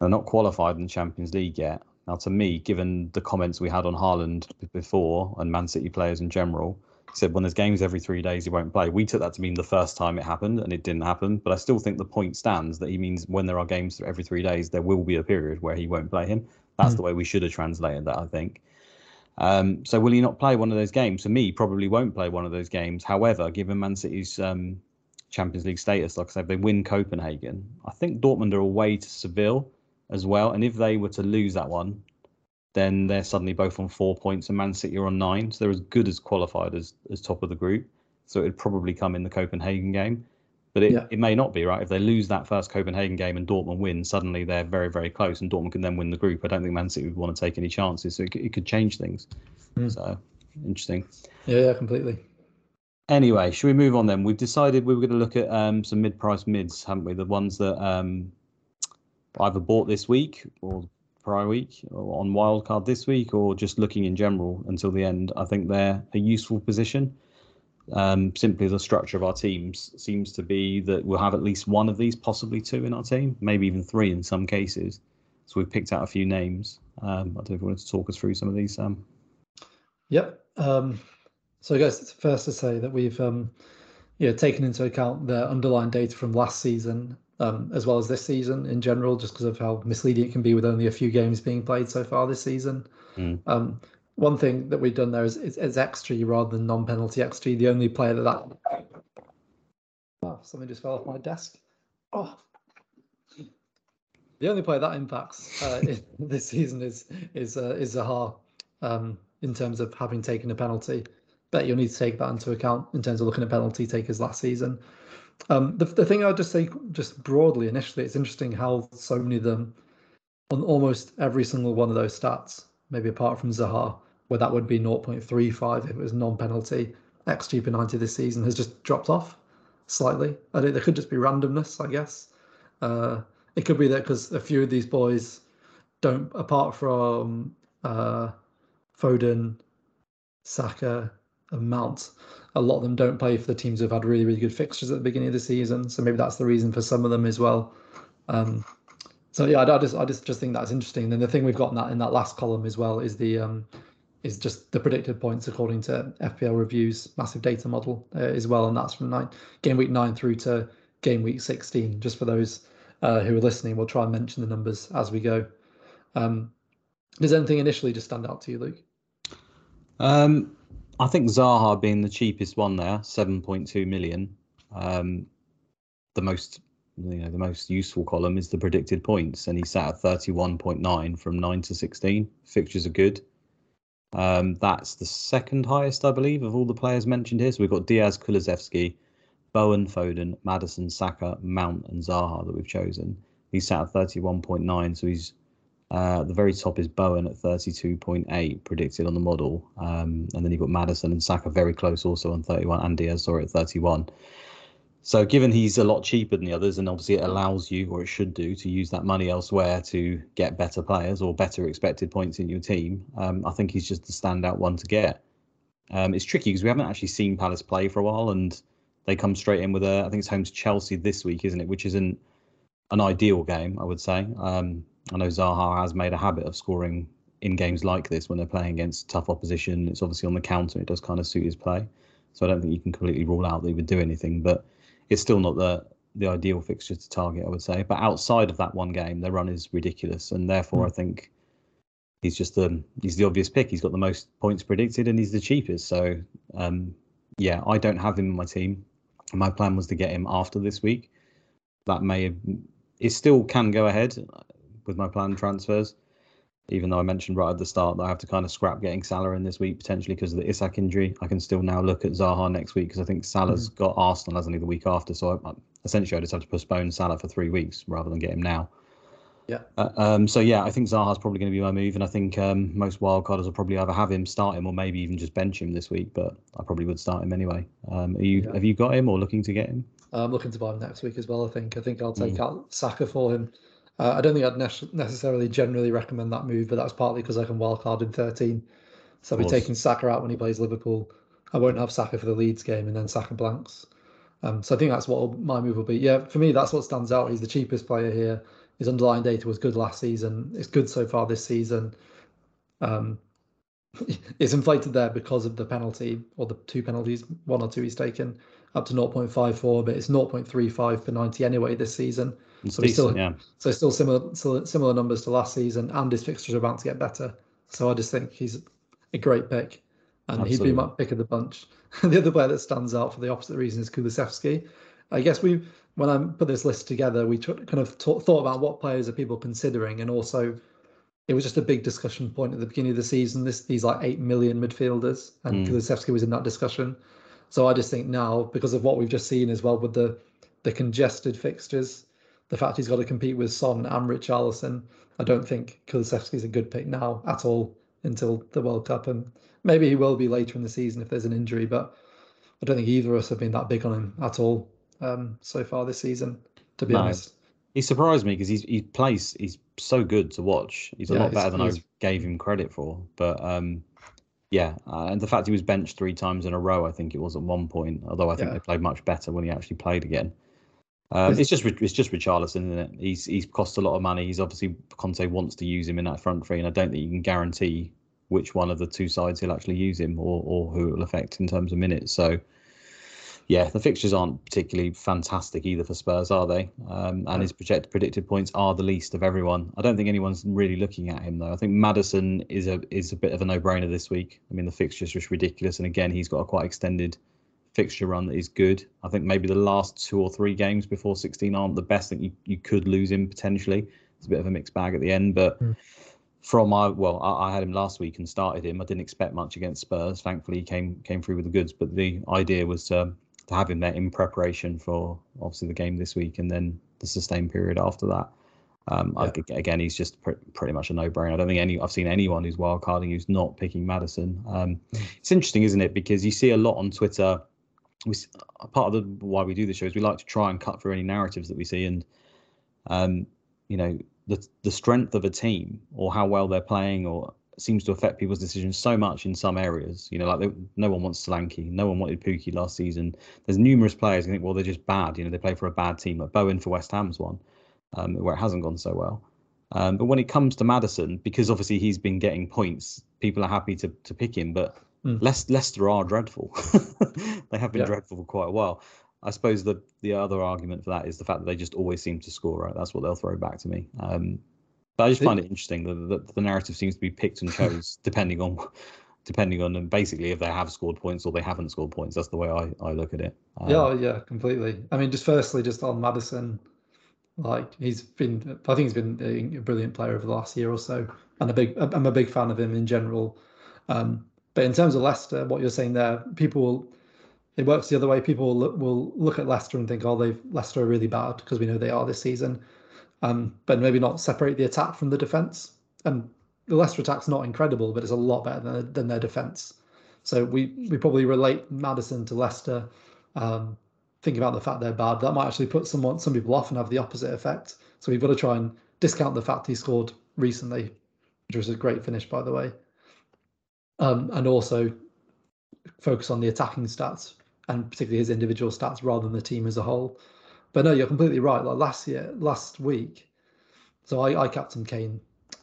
They're not qualified in the Champions League yet. Now, to me, given the comments we had on Haaland before and Man City players in general, said when there's games every three days, he won't play. We took that to mean the first time it happened, and it didn't happen. But I still think the point stands that he means when there are games every three days, there will be a period where he won't play him. That's mm. the way we should have translated that, I think. Um, so will he not play one of those games? For me, probably won't play one of those games. However, given Man City's um, Champions League status, like I said, they win Copenhagen. I think Dortmund are away to Seville as well. And if they were to lose that one, then they're suddenly both on four points and Man City are on nine. So they're as good as qualified as, as top of the group. So it'd probably come in the Copenhagen game. But it, yeah. it may not be, right? If they lose that first Copenhagen game and Dortmund win, suddenly they're very, very close and Dortmund can then win the group. I don't think Man City would want to take any chances. So it, it could change things. Mm. So interesting. Yeah, yeah, completely. Anyway, should we move on then? We've decided we were going to look at um, some mid-price mids, haven't we? The ones that um, either bought this week or prior week or on wildcard this week or just looking in general until the end, I think they're a useful position. Um, simply the structure of our teams seems to be that we'll have at least one of these, possibly two in our team, maybe even three in some cases. So we've picked out a few names. Um, I don't know if you wanted to talk us through some of these, Sam. Yep. Um, so I guess it's first to say that we've um, you know, taken into account the underlying data from last season um, as well as this season in general, just because of how misleading it can be with only a few games being played so far this season. Mm. Um, one thing that we've done there is, is, is XG rather than non-penalty XG. The only player that that oh, something just fell off my desk. Oh, the only player that impacts uh, *laughs* this season is is uh, is Zaha um, in terms of having taken a penalty. But you'll need to take that into account in terms of looking at penalty takers last season. Um, the, the thing I would just say, just broadly initially, it's interesting how so many of them, on almost every single one of those stats, maybe apart from Zaha, where that would be 0.35 if it was non-penalty, XG per 90 this season has just dropped off slightly. I think there could just be randomness, I guess. Uh, it could be that because a few of these boys don't, apart from uh, Foden, Saka, and Mount, a lot of them don't play for the teams who've had really, really good fixtures at the beginning of the season. So maybe that's the reason for some of them as well. Um, so yeah, I, I, just I just just think that's interesting. And the thing we've got in that in that last column as well is the um, is just the predicted points according to FPL reviews massive data model uh, as well, and that's from nine game week nine through to game week sixteen. Just for those uh, who are listening, we'll try and mention the numbers as we go. Um, does anything initially just stand out to you, Luke? Um, I think Zaha being the cheapest one there, seven point two million. Um, the most you know the most useful column is the predicted points, and he sat at thirty one point nine from nine to sixteen. Fixtures are good. Um, that's the second highest, I believe, of all the players mentioned here. So we've got Diaz, Kulusevski, Bowen, Foden, Maddison, Saka, Mount, and Zaha that we've chosen. He's sat at thirty one point nine, so he's uh, the very top is Bowen at 32.8 predicted on the model. Um, and then you've got Maddison and Saka very close also on 31 and Diaz, sorry, at 31. So given he's a lot cheaper than the others, and obviously it allows you, or it should do, to use that money elsewhere to get better players or better expected points in your team, um, I think he's just the standout one to get. Um, it's tricky because we haven't actually seen Palace play for a while, and they come straight in with a, I think it's home to Chelsea this week, isn't it? Which isn't an ideal game, I would say. Um, I know Zaha has made a habit of scoring in games like this when they're playing against tough opposition. It's obviously on the counter. It does kind of suit his play. So I don't think you can completely rule out that he would do anything, but it's still not the the ideal fixture to target, I would say. But outside of that one game, their run is ridiculous, and therefore mm. I think he's just the he's the obvious pick. He's got the most points predicted, and he's the cheapest. So um, yeah, I don't have him in my team. My plan was to get him after this week. That may have, it still can go ahead with my planned transfers. Even though I mentioned right at the start that I have to kind of scrap getting Salah in this week potentially because of the Isak injury, I can still now look at Zaha next week because I think Salah's mm-hmm. got Arsenal hasn't he the week after, so I, essentially I just have to postpone Salah for three weeks rather than get him now. Yeah. Uh, um, so yeah, I think Zaha's probably going to be my move, and I think um, most wildcarders will probably either have him start him or maybe even just bench him this week. But I probably would start him anyway. Um, you yeah. have you got him or looking to get him? I'm looking to buy him next week as well. I think I think I'll take mm. out Saka for him. Uh, I don't think I'd ne- necessarily generally recommend that move, but that's partly because I can wildcard in 13. So I'll be taking Saka out when he plays Liverpool. I won't have Saka for the Leeds game and then Saka blanks. Um, so I think that's what my move will be. Yeah, for me, that's what stands out. He's the cheapest player here. His underlying data was good last season. It's good so far this season. Um, *laughs* it's inflated there because of the penalty or the two penalties, one or two he's taken up to 0.54, but it's 0.35 per 90 anyway this season. So decent, still, yeah. So still similar similar numbers to last season, and his fixtures are about to get better. So I just think he's a great pick, and Absolutely. he'd be my pick of the bunch. *laughs* the other player that stands out for the opposite reason is Kulusevski. I guess we, when I put this list together, we t- kind of t- thought about what players are people considering, and also it was just a big discussion point at the beginning of the season. This these like eight million midfielders, and mm. Kulusevski was in that discussion. So I just think now, because of what we've just seen as well with the the congested fixtures, the fact he's got to compete with Son and Richarlison, I don't think Kulusevski's a good pick now at all until the World Cup, and maybe he will be later in the season if there's an injury. But I don't think either of us have been that big on him at all um, so far this season, to be honest. he surprised me because he's he plays he's so good to watch. He's a Yeah, lot better than I gave him credit for. But um, yeah, uh, and the fact he was benched three times in a row, I think it was at one point. Although I think Yeah. they played much better when he actually played again. Um, it's just it's just Richarlison, isn't it? He's he's cost a lot of money. He's obviously Conte wants to use him in that front three, and I don't think you can guarantee which one of the two sides he'll actually use him or or who it will affect in terms of minutes. So yeah, the fixtures aren't particularly fantastic either for Spurs, are they? Um, and his projected predicted points are the least of everyone. I don't think anyone's really looking at him though. I think Maddison is a is a bit of a no brainer this week. I mean, the fixture's just ridiculous, and again, he's got a quite extended fixture run that is good. I think maybe the last two or three games before 16 aren't the best. I think you, you could lose him potentially. It's a bit of a mixed bag at the end, but Mm. from my well, I, I had him last week and started him. I didn't expect much against Spurs. Thankfully, he came came through with the goods. But the idea was to, to have him there in preparation for obviously the game this week and then the sustained period after that. Um, I, again, he's just pr- pretty much a no-brainer. I don't think any I've seen anyone who's wildcarding who's not picking Maddison. Um, it's interesting, isn't it? Because you see a lot on Twitter. We part of the why we do the show is we like to try and cut through any narratives that we see, and um, you know the the strength of a team or how well they're playing or seems to affect people's decisions so much in some areas. You know, like they, no one wants Solanke, no one wanted Pukki last season. There's numerous players who think, well, they're just bad. You know, they play for a bad team. Like Bowen for West Ham's one, um, where it hasn't gone so well. Um, but when it comes to Maddison, because obviously he's been getting points, people are happy to to pick him. But Mm. Leic- Leicester are dreadful. *laughs* they have been Yeah. dreadful for quite a while. I suppose the the other argument for that is the fact that they just always seem to score. Right, that's what they'll throw back to me. Um, but I just find it interesting that the, the narrative seems to be picked and *laughs* chose depending on depending on them basically if they have scored points or they haven't scored points. That's the way I, I look at it. Um, Yeah, yeah, completely. I mean, just firstly, just on Maddison, like he's been, I think he's been a- a brilliant player over the last year or so, and a big, I'm a big fan of him in general. Um, but in terms of Leicester, what you're saying there, people will, it works the other way. People will look, will look at Leicester and think, oh, they've Leicester are really bad because we know they are this season, um, but maybe not separate the attack from the defense. And the Leicester attack's not incredible, but it's a lot better than, than their defense. So we we probably relate Maddison to Leicester. Um, think about the fact they're bad. That might actually put someone some people off and have the opposite effect. So we've got to try and discount the fact he scored recently, which was a great finish, by the way. Um, and also focus on the attacking stats and particularly his individual stats rather than the team as a whole. But no, you're completely right. Like last year, last week, so I, I captain Kane,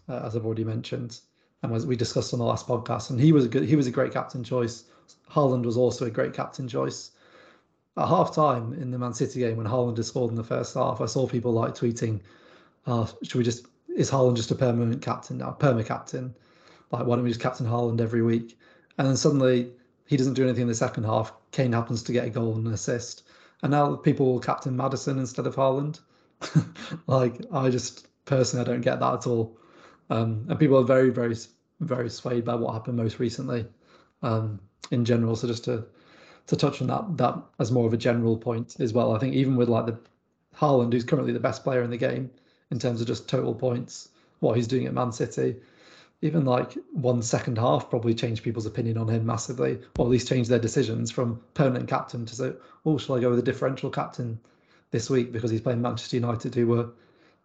uh, as I've already mentioned, and as we discussed on the last podcast, and he was a good, he was a great captain choice. Haaland was also a great captain choice. At half time in the Man City game, when Haaland had scored in the first half, I saw people like tweeting, uh, "Should we just is Haaland just a permanent captain now? Perma captain? Like why don't we just captain Haaland every week?" And then suddenly he doesn't do anything in the second half. Kane happens to get a goal and an assist, and now people will captain Maddison instead of Haaland. *laughs* like I just personally, I don't get that at all. Um, and people are very, very, very swayed by what happened most recently um, in general. So just to to touch on that that as more of a general point as well. I think even with like the Haaland, who's currently the best player in the game in terms of just total points, what he's doing at Man City, even like one second half probably changed people's opinion on him massively, or at least changed their decisions from permanent captain to say, oh, shall I go with a differential captain this week because he's playing Manchester United, who were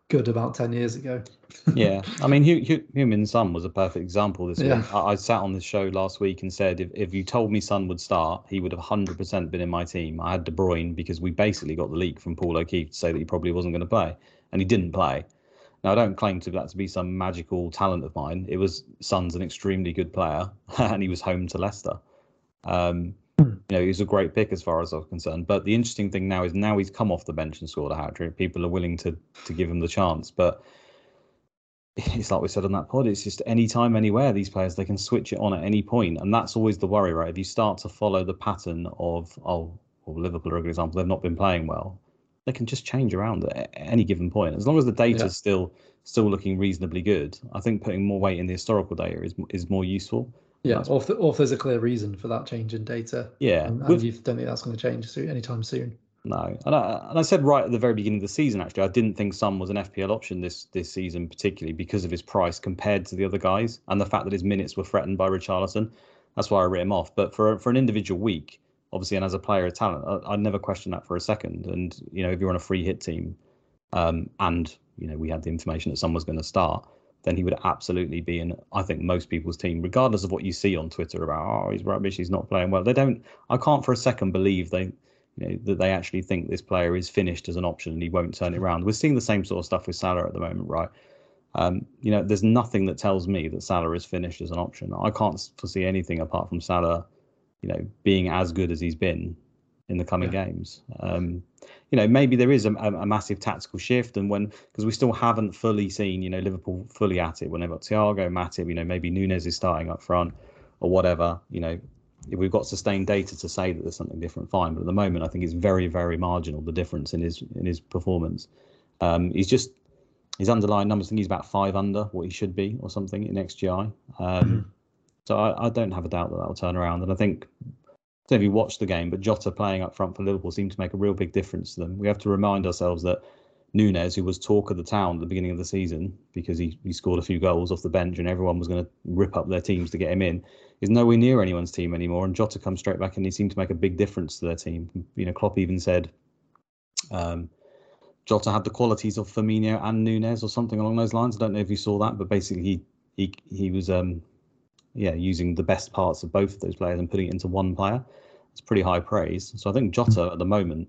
good about 10 years ago. *laughs* yeah, I mean, Hu- Hu- Heung-min Son was a perfect example this Yeah. week. I, I sat on this show last week and said if, if you told me Son would start, he would have 100% been in my team. I had De Bruyne because we basically got the leak from Paul O'Keefe to say that he probably wasn't going to play, and he didn't play. Now, I don't claim to that to be some magical talent of mine. It was Son's an extremely good player, *laughs* and he was home to Leicester. Um, Hmm. you know, he was a great pick as far as I'm concerned. But the interesting thing now is now he's come off the bench and scored a hat trick. People are willing to to give him the chance, but *laughs* it's like we said on that pod. It's just anytime, anywhere. These players they can switch it on at any point, and that's always the worry, right? If you start to follow the pattern of oh, well, Liverpool are a good example. They've not been playing well. They can just change around at any given point, as long as the data's Yeah. still still looking reasonably good. I think putting more weight in the historical data is is more useful. Yeah, or if, the, or if there's a clear reason for that change in data, Yeah, and, and with- you don't think that's going to change soon, anytime soon. No, and I, and I said right at the very beginning of the season, actually, I didn't think Son was an FPL option this this season, particularly because of his price compared to the other guys, and the fact that his minutes were threatened by Richarlison. That's why I wrote him off. But for for an individual week, obviously, and as a player of talent, I, I'd never question that for a second. And you know, if you're on a free hit team, um, and you know we had the information that someone was going to start, then he would absolutely be in. I think most people's team, regardless of what you see on Twitter about, oh, he's rubbish, he's not playing well. They don't. I can't for a second believe they. You know, that they actually think this player is finished as an option and he won't turn it around. We're seeing the same sort of stuff with Salah at the moment, right? Um, you know, there's nothing that tells me that Salah is finished as an option. I can't foresee anything apart from Salah, you know, being as good as he's been in the coming yeah. games. Um, you know, maybe there is a, a, massive tactical shift, and when because we still haven't fully seen, you know, Liverpool fully at it. When they've got Thiago, Matip, you know, maybe Núñez is starting up front or whatever. You know, if we've got sustained data to say that there's something different, fine. But at the moment, I think it's very, very marginal the difference in his in his performance. Um, he's just his underlying numbers. I think he's about five under what he should be or something in XGI. Um, mm-hmm. So I, I, don't have a doubt that that will turn around. And I think don't know if you watched the game, but Jota playing up front for Liverpool seemed to make a real big difference to them. We have to remind ourselves that Núñez, who was talk of the town at the beginning of the season because he, he scored a few goals off the bench and everyone was going to rip up their teams to get him in, is nowhere near anyone's team anymore. And Jota comes straight back and he seemed to make a big difference to their team. You know, Klopp even said um, Jota had the qualities of Firmino and Núñez or something along those lines. I don't know if you saw that, but basically he he he was um, yeah, using the best parts of both of those players and putting it into one player. It's pretty high praise. So I think Jota at the moment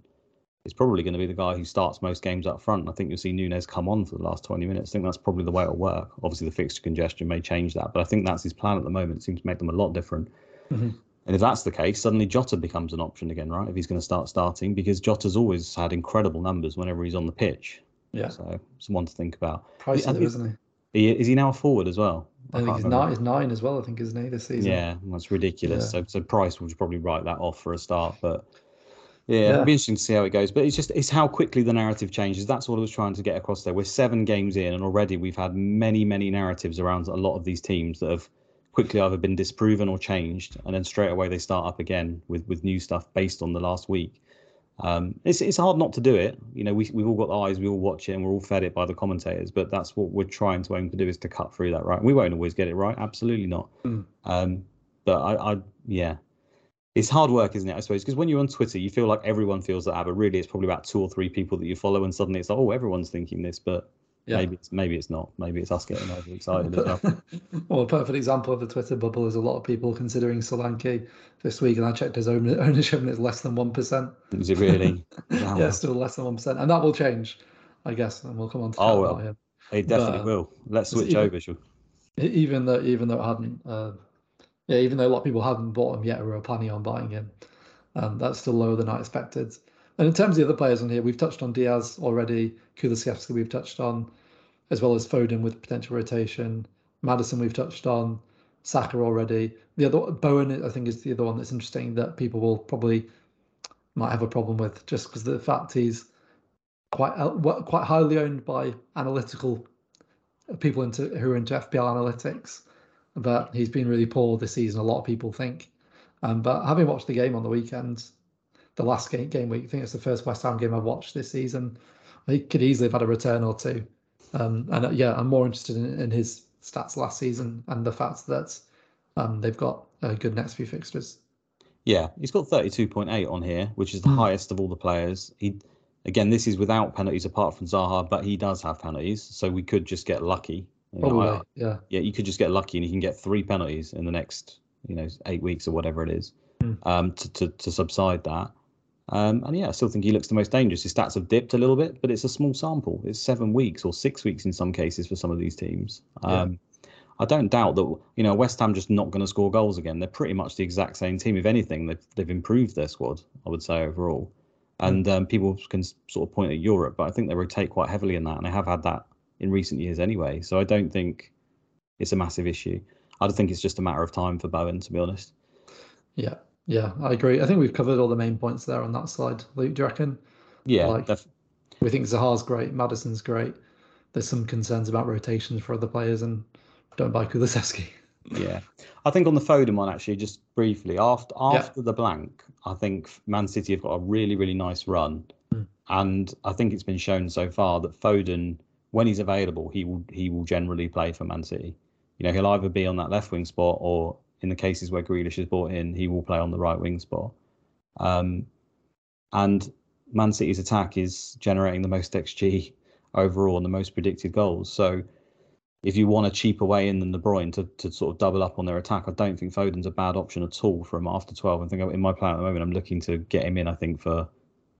is probably going to be the guy who starts most games up front. I think you'll see Núñez come on for the last 20 minutes. I think that's probably the way it'll work. Obviously, the fixture congestion may change that, but I think that's his plan at the moment. It seems to make them a lot different. Mm-hmm. And if that's the case, suddenly Jota becomes an option again, right? If he's going to start starting, because Jota's always had incredible numbers whenever he's on the pitch. Yeah. So it's one to think about. Pricey, isn't? He, is he now a forward as well? I, I think he's nine, he's nine as well. I think isn't he this season? Yeah, that's ridiculous. Yeah. So so Price would probably write that off for a start, but yeah, yeah, it'll be interesting to see how it goes. But it's just it's how quickly the narrative changes. That's what I was trying to get across there. We're seven games in, and already we've had many many narratives around a lot of these teams that have quickly either been disproven or changed, and then straight away they start up again with with new stuff based on the last week. Um, it's it's hard not to do it. You know, we we've all got eyes, we all watch it, and we're all fed it by the commentators. But that's what we're trying to aim to do is to cut through that. Right? We won't always get it right, absolutely not. Mm. Um, but I, I, yeah, it's hard work, isn't it? I suppose because when you're on Twitter, you feel like everyone feels that, but really, it's probably about two or three people that you follow, and suddenly it's like, oh, everyone's thinking this, but yeah. maybe it's maybe it's not. Maybe it's us getting overexcited. well. *laughs* well, a perfect example of the Twitter bubble is a lot of people considering Solanke this week, and I checked his own *laughs* ownership, and it's less than one percent. Is it really? *laughs* Wow. yeah, still less than one percent, and that will change, I guess, and we'll come on to oh, well, him. It definitely but, will. Let's switch even, over, sure. Even though, even though it hadn't, uh, yeah, even though a lot of people haven't bought him yet or are planning on buying him, um, that's still lower than I expected. And in terms of the other players on here, we've touched on Diaz already, Kulusevski we've touched on, as well as Foden with potential rotation. Maddison, we've touched on, Saka already. The other Bowen I think is the other one that's interesting that people will probably might have a problem with just because the fact he's quite uh, quite highly owned by analytical people into who are into FPL analytics. But he's been really poor this season. A lot of people think. Um, but having watched the game on the weekend, the last game, game week, I think it's the first West Ham game I've watched this season. He could easily have had a return or two. Um, and uh, yeah, I'm more interested in, in, his stats last season and the fact that um, they've got a good next few fixtures. Yeah, he's got 32.8 on here, which is the mm. highest of all the players. He again, this is without penalties apart from Zaha, but he does have penalties, so we could just get lucky. You know, Probably, I, yeah. Yeah, you could just get lucky and you can get three penalties in the next, you know, eight weeks or whatever it is, mm. um, to, to to subside that. Um, and yeah, I still think he looks the most dangerous. His stats have dipped a little bit, but it's a small sample. It's seven weeks or six weeks in some cases for some of these teams. Um, yeah. I don't doubt that you know West Ham just not going to score goals again. They're pretty much the exact same team. If anything, they've they've improved their squad. I would say overall, hmm. and um, people can sort of point at Europe, but I think they rotate quite heavily in that, and they have had that in recent years anyway. So I don't think it's a massive issue. I think it's just a matter of time for Bowen, to be honest. Yeah, yeah, I agree. I think we've covered all the main points there on that slide. Luke, do you reckon? Yeah, like, def- we think Zaha's great, Maddison's great. There's some concerns about rotations for other players, and don't buy Kulusevski. *laughs* yeah, I think on the Foden one actually, just briefly after after yeah. the blank, I think Man City have got a really really nice run, mm. and I think it's been shown so far that Foden, when he's available, he will he will generally play for Man City. You know, he'll either be on that left wing spot or in the cases where Grealish is brought in, he will play on the right wing spot. Um, and Man City's attack is generating the most XG *laughs* overall and the most predicted goals. So if you want a cheaper way in than De Bruyne to, to sort of double up on their attack, I don't think Foden's a bad option at all for him after 12. I think in my plan at the moment, I'm looking to get him in, I think, for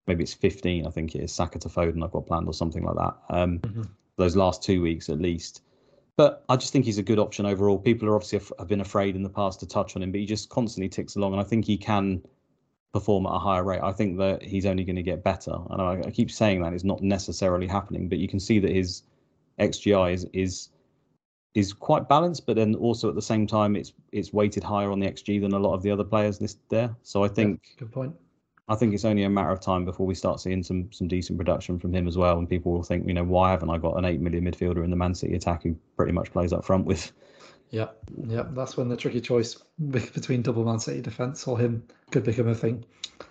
maybe it's 15, I think it is, Saka to Foden, I've got planned or something like that. Um, mm-hmm. Those last two weeks at least. But I just think he's a good option overall. People are obviously have been afraid in the past to touch on him, but he just constantly ticks along, and I think he can perform at a higher rate. I think that he's only going to get better. And I, I keep saying that it's not necessarily happening, but you can see that his XGI is is is quite balanced, but then also at the same time, it's it's weighted higher on the XG than a lot of the other players listed there. So I think yeah, good point. I think it's only a matter of time before we start seeing some some decent production from him as well, and people will think, you know, why haven't I got an eight million midfielder in the Man City attack who pretty much plays up front with? Yeah, yeah, that's when the tricky choice between double Man City defence or him could become a thing.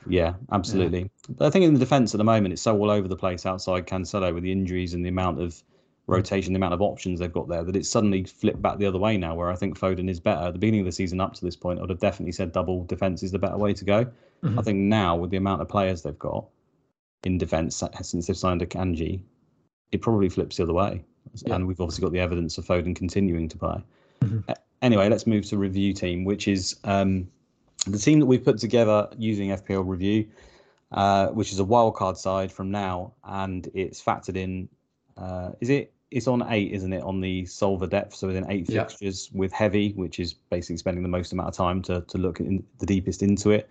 Yeah, absolutely. Yeah. I think in the defence at the moment, it's so all over the place outside Cancelo with the injuries and the amount of rotation, the amount of options they've got there, that it's suddenly flipped back the other way now, where I think Foden is better. At the beginning of the season, up to this point, I would have definitely said double defence is the better way to go. Mm-hmm. I think now, with the amount of players they've got in defence since they've signed Akanji, it probably flips the other way. Yeah. And we've obviously got the evidence of Foden continuing to play. Mm-hmm. Anyway, let's move to review team, which is um, the team that we've put together using FPL Review, uh, which is a wildcard side from now, and it's factored in. Uh, is it it's on eight, isn't it, on the solver depth? So within eight yeah. fixtures with heavy, which is basically spending the most amount of time to to look in the deepest into it.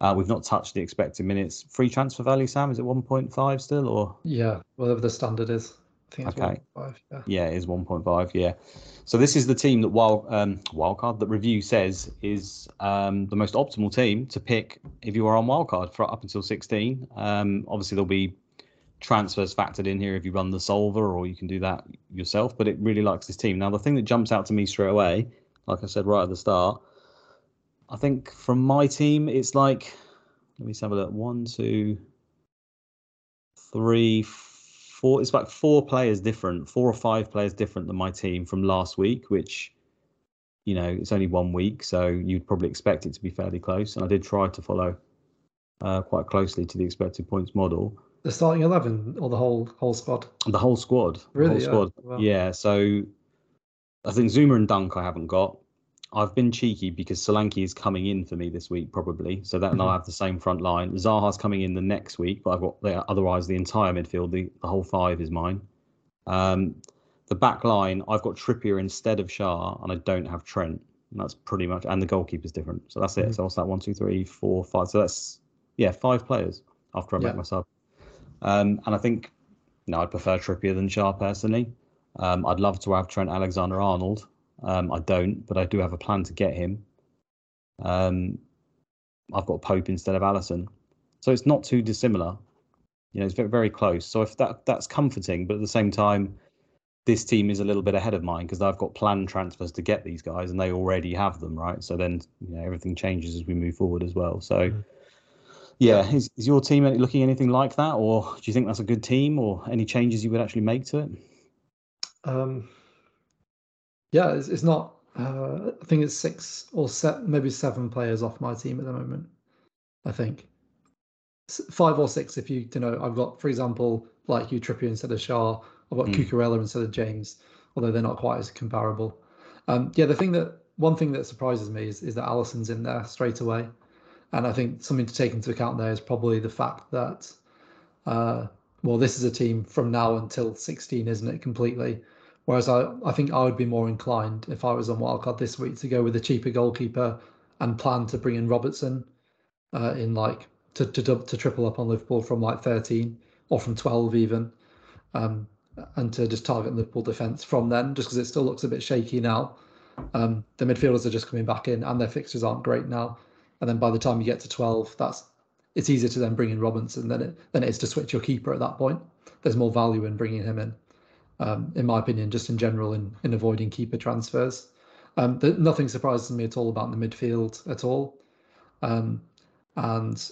Uh, we've not touched the expected minutes. Free transfer value, Sam, is it 1.5 still, or yeah, whatever the standard is. I think it's okay. 1.5. Yeah. yeah, it is 1.5. Yeah. So this is the team that wild um, wildcard that review says is um, the most optimal team to pick if you are on wildcard for up until 16. Um, obviously, there'll be transfers factored in here if you run the solver or you can do that yourself but it really likes this team. Now the thing that jumps out to me straight away like i said right at the start i think from my team it's like let me have a look. One two three four it's like four players different four or five players different than my team from last week which you know it's only one week so you'd probably expect it to be fairly close. And i did try to follow uh, quite closely to the expected points model the starting eleven or the whole whole squad? The whole squad. Really? The whole squad. Yeah. So I think Zouma and Dunk I haven't got. I've been cheeky because Solanke is coming in for me this week probably, so that mm-hmm. and I'll have the same front line. Zaha's coming in the next week, but I've got the, otherwise the entire midfield, the, the whole five is mine. Um, the back line, I've got Trippier instead of Schär, and I don't have Trent. And that's pretty much, and the goalkeeper's different. So that's it. Mm-hmm. So what's that? One, two, three, four, five. So that's yeah, five players after I yeah. make my sub. Um, and I think, you know, I'd prefer Trippier than Schär personally. Um, I'd love to have Trent Alexander Arnold. Um, I don't, but I do have a plan to get him. Um, I've got Pope instead of Alisson, So it's not too dissimilar. You know, it's very, very close. So if that that's comforting, but at the same time, this team is a little bit ahead of mine because I've got planned transfers to get these guys and they already have them, right? So then you know everything changes as we move forward as well. So mm-hmm. Yeah, is, is your team looking anything like that, or do you think that's a good team, or any changes you would actually make to it? Um, yeah, it's, it's not. Uh, I think it's six or set, maybe seven players off my team at the moment. I think five or six. If you, you know, I've got, for example, like you Trippier instead of Schär. I've got mm. Cucurella instead of James, although they're not quite as comparable. Um, yeah, the thing that one thing that surprises me is, is that Alisson's in there straight away. And I think something to take into account there is probably the fact that, uh, well, this is a team from now until 16, isn't it? Completely. Whereas I, I think I would be more inclined if I was on wildcard this week to go with a cheaper goalkeeper and plan to bring in Robertson uh, in like to, to to triple up on Liverpool from like 13 or from 12 even, um, and to just target Liverpool defence from then, just because it still looks a bit shaky now. Um, the midfielders are just coming back in, and their fixtures aren't great now and then by the time you get to 12 that's it's easier to then bring in Robertson than it than it is to switch your keeper at that point. There's more value in bringing him in um, in my opinion just in general in in avoiding keeper transfers. Um, the, nothing surprises me at all about the midfield at all. Um, and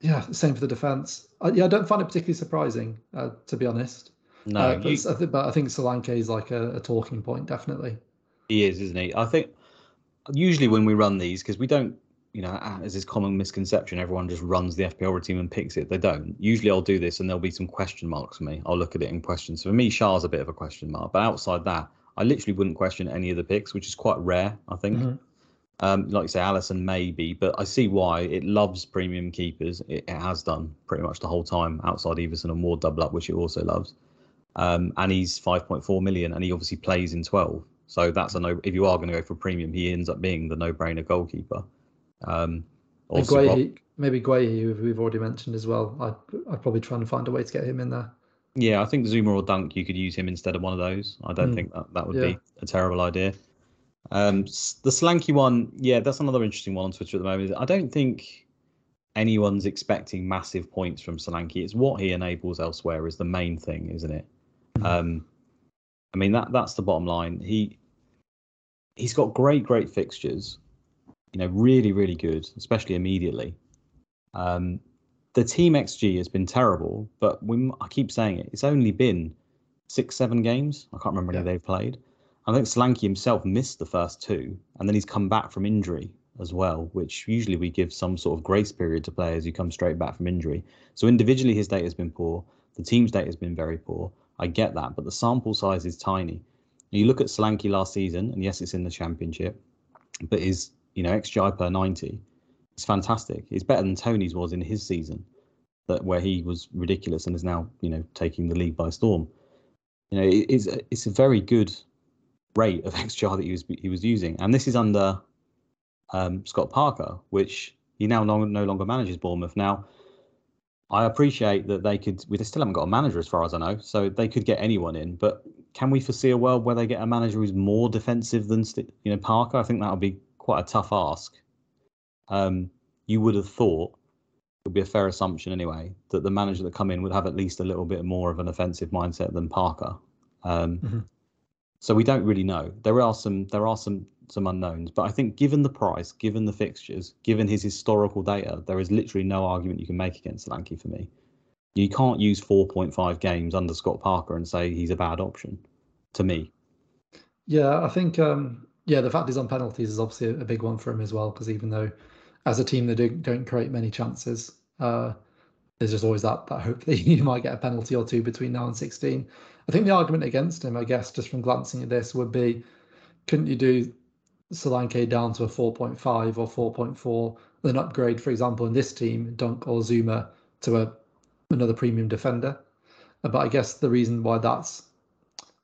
yeah same for the defense uh, yeah i don't find it particularly surprising uh, to be honest. No uh, but, I th- but i think Solanke is like a, a talking point definitely. He is isn't he? I think usually when we run these because we don't you know, as this common misconception, everyone just runs the FPL team and picks it. They don't. Usually, I'll do this, and there'll be some question marks for me. I'll look at it in questions. So for me, Schär's a bit of a question mark, but outside that, I literally wouldn't question any of the picks, which is quite rare, I think. Mm-hmm. Um, like you say, Alisson maybe, but I see why it loves premium keepers. It, it, has done pretty much the whole time outside Iversen and Ward double up, which it also loves. Um, and he's 5.4 million, and he obviously plays in 12. So that's a no. If you are going to go for premium, he ends up being the no-brainer goalkeeper. Um, also, Guéhi, maybe Guéhi, who we've already mentioned as well. I'd, I'd probably try and find a way to get him in there. Yeah, I think Zouma or Dunk, you could use him instead of one of those. I don't mm. think that, that would yeah. be a terrible idea. Um, the Solanke one, yeah, that's another interesting one on Twitter at the moment. I don't think anyone's expecting massive points from Solanke. It's what he enables elsewhere is the main thing, isn't it? Mm. Um, I mean that that's the bottom line. He he's got great, great fixtures. You know, really, really good, especially immediately. Um, the team XG has been terrible, but we, I keep saying it. It's only been six, seven games. I can't remember yeah. any they've played. I think Solanke himself missed the first two, and then he's come back from injury as well, which usually we give some sort of grace period to players who come straight back from injury. So individually, his data has been poor. The team's data has been very poor. I get that, but the sample size is tiny. You look at Solanke last season, and yes, it's in the championship, but his you know XGI per 90 it's fantastic. It's better than Toney's was in his season, that where he was ridiculous and is now you know taking the league by storm. You know, it's it's a very good rate of *laughs* XGR that he was he was using, and this is under um, Scott Parker, which he now no, no longer manages Bournemouth. Now, I appreciate that they could. We still haven't got a manager, as far as I know, so they could get anyone in. But can we foresee a world where they get a manager who's more defensive than you know Parker? I think that would be quite a tough ask um, you would have thought it would be a fair assumption anyway that the manager that come in would have at least a little bit more of an offensive mindset than Parker. Um, mm-hmm. So we don't really know. There are some there are some some unknowns, but I think given the price, given the fixtures, given his historical data, there is literally no argument you can make against Solanke for me. You can't use 4.5 games under Scott Parker and say he's a bad option. To me. Yeah, I think um, yeah, the fact he's on penalties is obviously a, big one for him as well because even though as a team that don't, create many chances. Uh, there's just always that that hope *laughs* that you might get a penalty or two between now and 16. I think the argument against him, I guess, just from glancing at this, would be, couldn't you do Solanke down to a 4.5 or 4.4, then upgrade, for example, in this team, Dunk or Zouma to a another premium defender? But I guess the reason why that's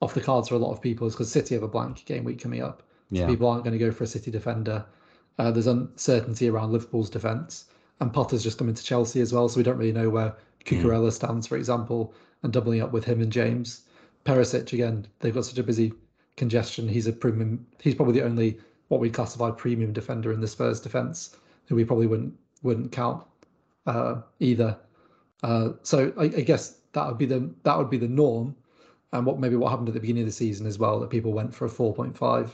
off the cards for a lot of people is because City have a blank game week coming up. Yeah. people aren't going to go for a City defender. Uh, there's uncertainty around Liverpool's defence, and Potter's just come into Chelsea as well, so we don't really know where Cucurella mm. stands, for example, and doubling up with him and James. Perisic again, they've got such a busy congestion. He's a premium. He's probably the only what we classify premium defender in the Spurs defence, who we probably wouldn't wouldn't count uh, either. Uh, so I, I, guess that would be the that would be the norm, and what maybe what happened at the beginning of the season as well that people went for a 4.5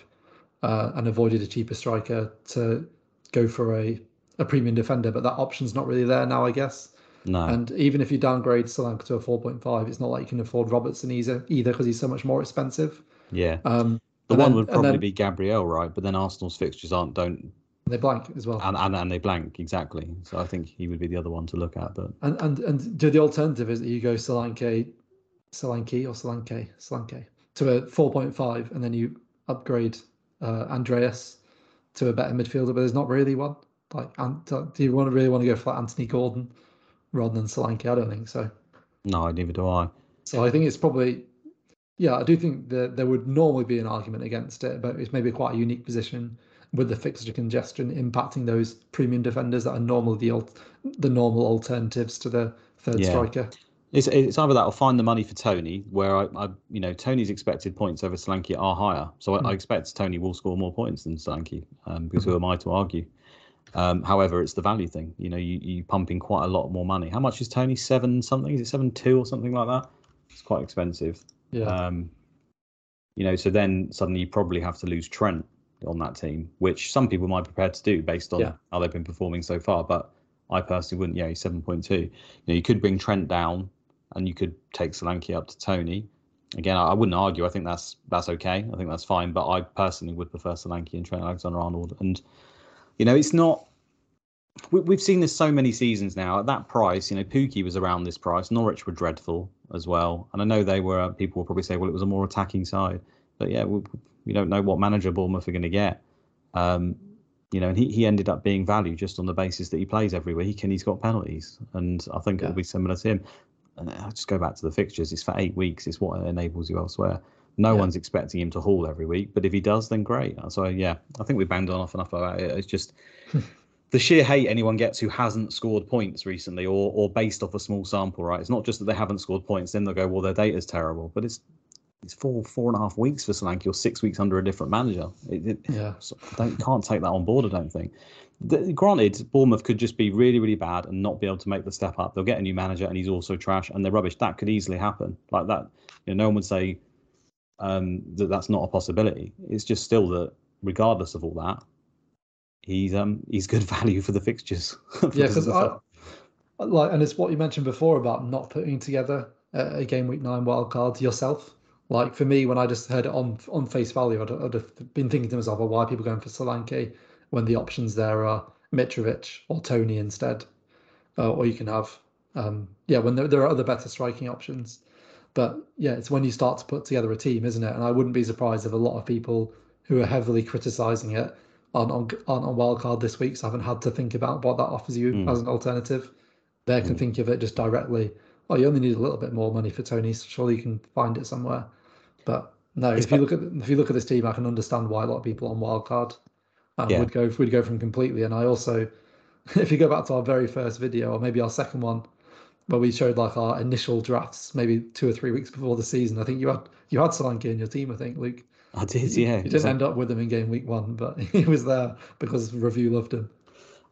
uh, and avoided a cheaper striker to go for a, a premium defender. But that option's not really there now, I guess. No. And even if you downgrade Solanke to a 4.5, it's not like you can afford Robertson either either because he's so much more expensive. Yeah. Um, the one then, would probably then, be Gabriel, right? But then Arsenal's fixtures aren't don't they blank as well. And, and and they blank exactly. So I think he would be the other one to look at. But and and and do the alternative is that you go Solanke, Solanke or Solanke, Solanke to a 4.5, and then you upgrade uh, Andreas to a better midfielder, but there's not really one. Like, do you want to really want to go for like Anthony Gordon rather than Solanke? I don't think so. No, neither do I. So I think it's probably, yeah, I do think that there would normally be an argument against it, but it's maybe quite a unique position with the fixture congestion impacting those premium defenders that are normally the the normal alternatives to the third yeah. striker. It's, it's either that or find the money for Toney, where I, I you know, Toney's expected points over Solanke are higher. So mm. I, I, hmm. expect Toney will score more points than Solanke, um, because mm-hmm. who am I to argue? Um, however, it's the value thing. You know, you, you pump in quite a lot more money. How much is Toney? Seven something? Is it seven two or something like that? It's quite expensive. Yeah. Um, you know, so then suddenly you probably have to lose Trent on that team, which some people might be prepared to do based on yeah. how they've been performing so far. But I personally wouldn't. Yeah, he's seven point two. You know, you could bring Trent down and you could take Solanke up to Toney. Again, I, wouldn't argue. I think that's that's okay. I think that's fine. But I personally would prefer Solanke and Trent Alexander-Arnold. And you know, it's not we, have seen this so many seasons now. At that price, you know, Pukki was around this price. Norwich were dreadful as well, and I know they were. People will probably say, well, it was a more attacking side, but yeah, we, we don't know what manager Bournemouth are going to get. Um, you know, and he, he ended up being value just on the basis that he plays every week and he's got penalties, and I think yeah. it'll be similar to him. And I'll just go back to the fixtures. It's for eight weeks. It's what enables you elsewhere. No yeah. one's expecting him to haul every week, but if he does, then great. So yeah, I think we've banged on off enough about it. It's just *laughs* the sheer hate anyone gets who hasn't scored points recently or or based off a small sample, right? It's not just that they haven't scored points, then they'll go, well, their data's terrible. But it's it's four four and a half weeks for Solanke or six weeks under a different manager. It, it, yeah, so don't can't take that on board. I don't think. The, granted, Bournemouth could just be really really bad and not be able to make the step up. They'll get a new manager and he's also trash and they're rubbish. That could easily happen. Like that, you know, no one would say um, that that's not a possibility. It's just still that, regardless of all that, he's um he's good *laughs* value for the fixtures. *laughs* for yeah, because I like, and it's what you mentioned before about not putting together a, a game week nine wild card yourself. Like for me, when I just heard it on on face value, I'd, I'd have been thinking to myself, well, why are people going for Solanke when the options there are Mitrovic or Toney instead, uh, or you can have um, yeah when there, there are other better striking options. But yeah, it's when you start to put together a team, isn't it? And I wouldn't be surprised if a lot of people who are heavily criticising it aren't on, aren't on wildcard this week, so haven't had to think about what that offers you mm. as an alternative. They can mm. think of it just directly. Oh, you only need a little bit more money for Toney, So surely you can find it somewhere. But no, if you look at if you look at this team, I can understand why a lot of people on wildcard um, yeah. would go would go from completely. And I also, *laughs* if you go back to our very first video or maybe our second one, where we showed like our initial drafts, maybe two or three weeks before the season, I think you had you had Solanke in your team. I think Luke. I did, yeah. You didn't end up with him in game week one, but *laughs* he was there because review loved him.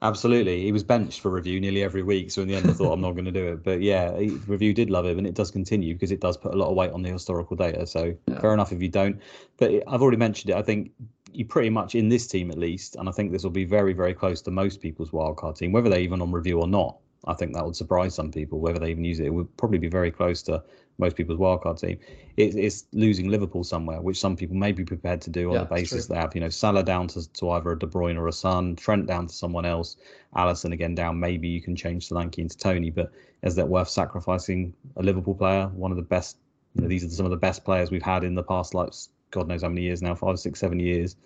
Absolutely, he was benched for review nearly every week. So in the end, I thought I'm not going to do it. But yeah, review did love him, and it does continue because it does put a lot of weight on the historical data. So yeah. fair enough if you don't. But I've already mentioned it. I think you pretty much in this team at least, and I think this will be very very close to most people's wildcard team, whether they're even on review or not. I think that would surprise some people, whether they even use it. It would probably be very close to most people's wildcard team. It, it's losing Liverpool somewhere, which some people may be prepared to do on yeah, the basis they have, you know, Salah down to, to either a De Bruyne or a Son, Trent down to someone else, Alisson again down. Maybe you can change Solanke into Toney, but is that worth sacrificing a Liverpool player? One of the best, you know, these are some of the best players we've had in the past, like God knows how many years now, five, six, seven years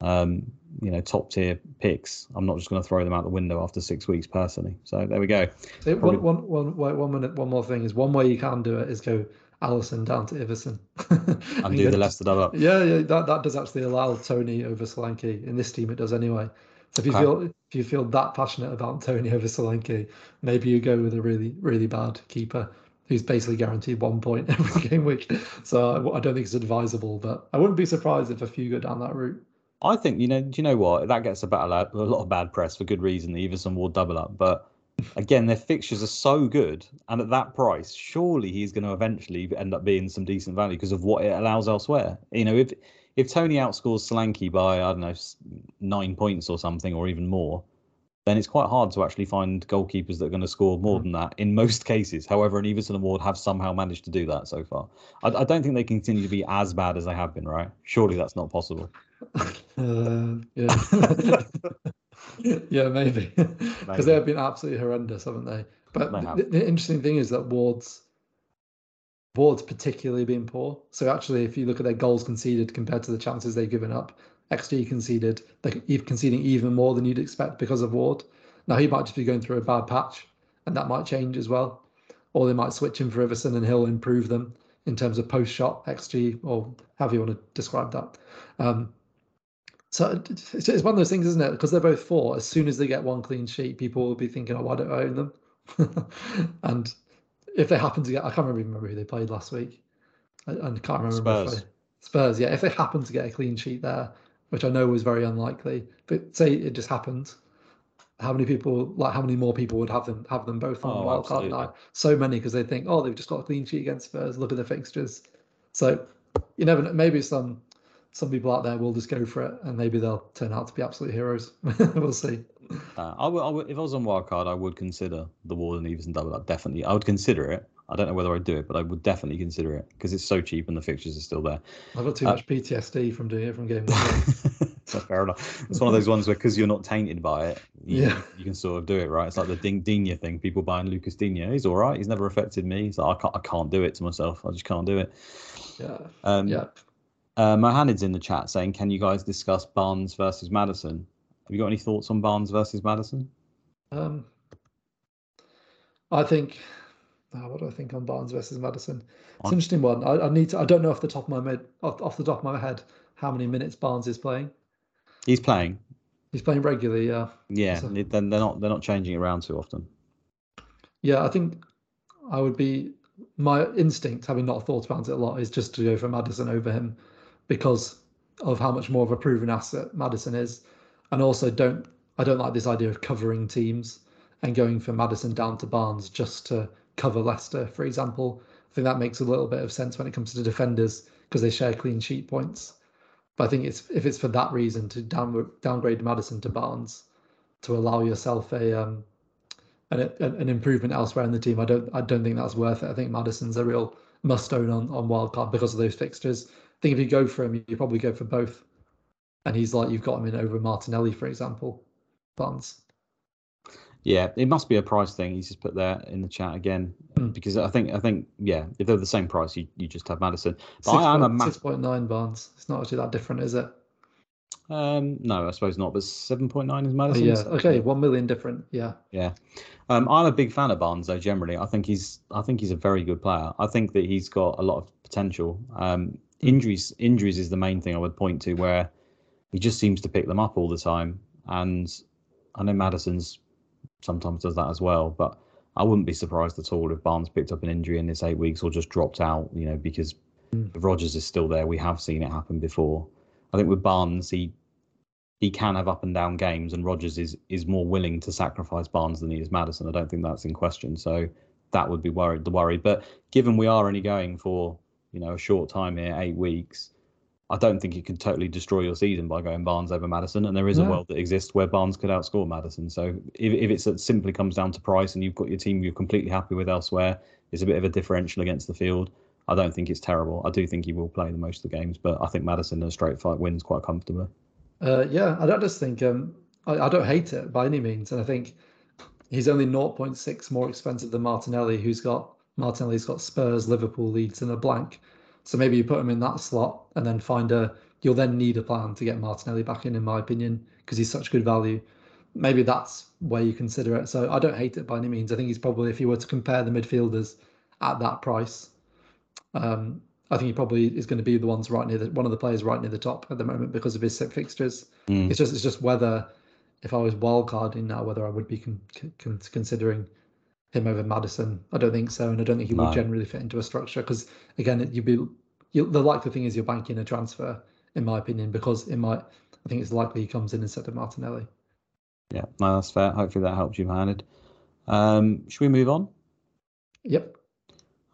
um, you know, top tier picks. I'm not just going to throw them out the window after six weeks personally. So there we go. So Probably... one, one, one, one minute, one more thing is one way you can do it is go Alisson down to Iversen. *laughs* and *laughs* do the Leicester double up. Yeah, yeah, that, that does actually allow Toney over Solanke. In this team, it does anyway. So if you okay. feel if you feel that passionate about Toney over Solanke, maybe you go with a really really bad keeper who's basically guaranteed one point *laughs* every game week. So I don't think it's advisable, but I wouldn't be surprised if a few go down that route. I think you know. Do you know what? That gets a, bad, a lot of bad press for good reason. The Iversen will double up, but again, their fixtures are so good, and at that price, surely he's going to eventually end up being some decent value because of what it allows elsewhere. You know, if if Toney outscores Solanke by I don't know nine points or something, or even more, then it's quite hard to actually find goalkeepers that are going to score more mm. than that in most cases. However, an Iversen Award have somehow managed to do that so far. I, I don't think they continue to be as bad as they have been, right? Surely that's not possible. *laughs* Uh, yeah. *laughs* yeah, maybe. *laughs* Because they have been absolutely horrendous, haven't they? But they the, the, interesting thing is that Ward's Ward's particularly been poor. So actually, if you look at their goals conceded compared to the chances they've given up, XG conceded, they're conceding even more than you'd expect because of Ward. Now he might just be going through a bad patch, and that might change as well. Or they might switch him for Iversen and he'll improve them in terms of post shot XG or however you want to describe that. Um, so it's one of those things, isn't it? Because they're both four. As soon as they get one clean sheet, people will be thinking, "Oh, why don't I own them?" *laughs* and if they happen to get, I can't remember who they played last week. I, I can't remember. Spurs. They, Spurs, yeah. If they happen to get a clean sheet there, which I know was very unlikely, but say it just happened, how many people, like how many more people would have them have them both on oh, wild card night? So many because they think, oh, they've just got a clean sheet against Spurs. Look at the fixtures. So you never know. Maybe some some people out there will just go for it, and maybe they'll turn out to be absolute heroes. *laughs* we'll see. Uh, I would, I would, if I was on wildcard, I would consider the Ward and Iversen double up. Definitely, I would consider it. I don't know whether I'd do it, but I would definitely consider it because it's so cheap and the fixtures are still there. I've got too uh, much PTSD from doing it from game *laughs* one. *laughs* fair enough. It's one of those ones where because you're not tainted by it, you, yeah, you can sort of do it, right? It's like the Ding Digne thing. People buying Lucas Digne. He's all right. He's never affected me. He's like, I can't, I can't do it to myself. I just can't do it. Yeah. Um, yeah. Uh, in the chat saying, "Can you guys discuss Barnes versus Maddison? Have you got any thoughts on Barnes versus Maddison?" Um, I think. Oh, what do I think on Barnes versus Maddison? It's an interesting one. I, I, need to. I don't know off the top of my head, off, off the top of my head, how many minutes Barnes is playing. He's playing. He's playing regularly, yeah. Yeah, so, they're not they're not changing around too often. Yeah, I think I would be my instinct, having not thought about it a lot, is just to go for Maddison over him because of how much more of a proven asset Maddison is, and also don't I don't like this idea of covering teams and going for Maddison down to Barnes just to cover Leicester, for example. I think that makes a little bit of sense when it comes to defenders because they share clean sheet points. But I think it's if it's for that reason to down, downgrade Maddison to Barnes to allow yourself a um, an, an improvement elsewhere in the team, I don't I don't think that's worth it. I think Maddison's a real must own on on wildcard because of those fixtures. Think if you go for him, you probably go for both. And he's like you've got him in over Martinelli, for example. Barnes. Yeah, it must be a price thing. He's just put there in the chat again mm. because I think I think yeah, if they're the same price, you, you just have Maddison. But I am a ma- six point nine Barnes. It's not actually that different, is it? Um, no, I suppose not. But seven point nine is Maddison. Oh, yeah. Okay, one million different. Yeah. Yeah. Um, I'm a big fan of Barnes though. Generally, I think he's I think he's a very good player. I think that he's got a lot of potential. Um. Injuries injuries is the main thing I would point to where he just seems to pick them up all the time. And I know Maddison's sometimes does that as well. But I wouldn't be surprised at all if Barnes picked up an injury in this eight weeks or just dropped out, you know, because mm. Rodgers is still there. We have seen it happen before. I think with Barnes, he he can have up and down games, and Rodgers is is more willing to sacrifice Barnes than he is Maddison. I don't think that's in question. So that would be worried the worry. But given we are only going for you know a short time here, eight weeks, I don't think you can totally destroy your season by going Barnes over Maddison. And there is a world that exists where Barnes could outscore Maddison. So if, if it simply comes down to price and you've got your team you're completely happy with elsewhere, it's a bit of a differential against the field. I don't think it's terrible. I do think he will play the most of the games, but I think Maddison in a straight fight wins quite comfortably. Uh, yeah, I don't just think um, I, I don't hate it by any means, and I think he's only 0.6 more expensive than Martinelli, who's got Martinelli's got Spurs, Liverpool, Leeds, and a blank. So maybe you put him in that slot and then find a. You'll then need a plan to get Martinelli back in, in my opinion, because he's such good value. Maybe that's where you consider it. So I don't hate it by any means. I think he's probably, if you were to compare the midfielders at that price, um, I think he probably is going to be the ones right near the one of the players right near the top at the moment because of his set fixtures. Mm. It's just it's just whether if I was wildcarding now, whether I would be con- con- considering him over Maddison. I don't think so, and I don't think he no. would generally fit into a structure because again, you'd be you, the likely thing is you're banking a transfer, in my opinion, because it might. I think it's likely he comes in instead of Martinelli. Yeah, no, that's fair. Hopefully that helps you, Mohamed. Um, should we move on? Yep.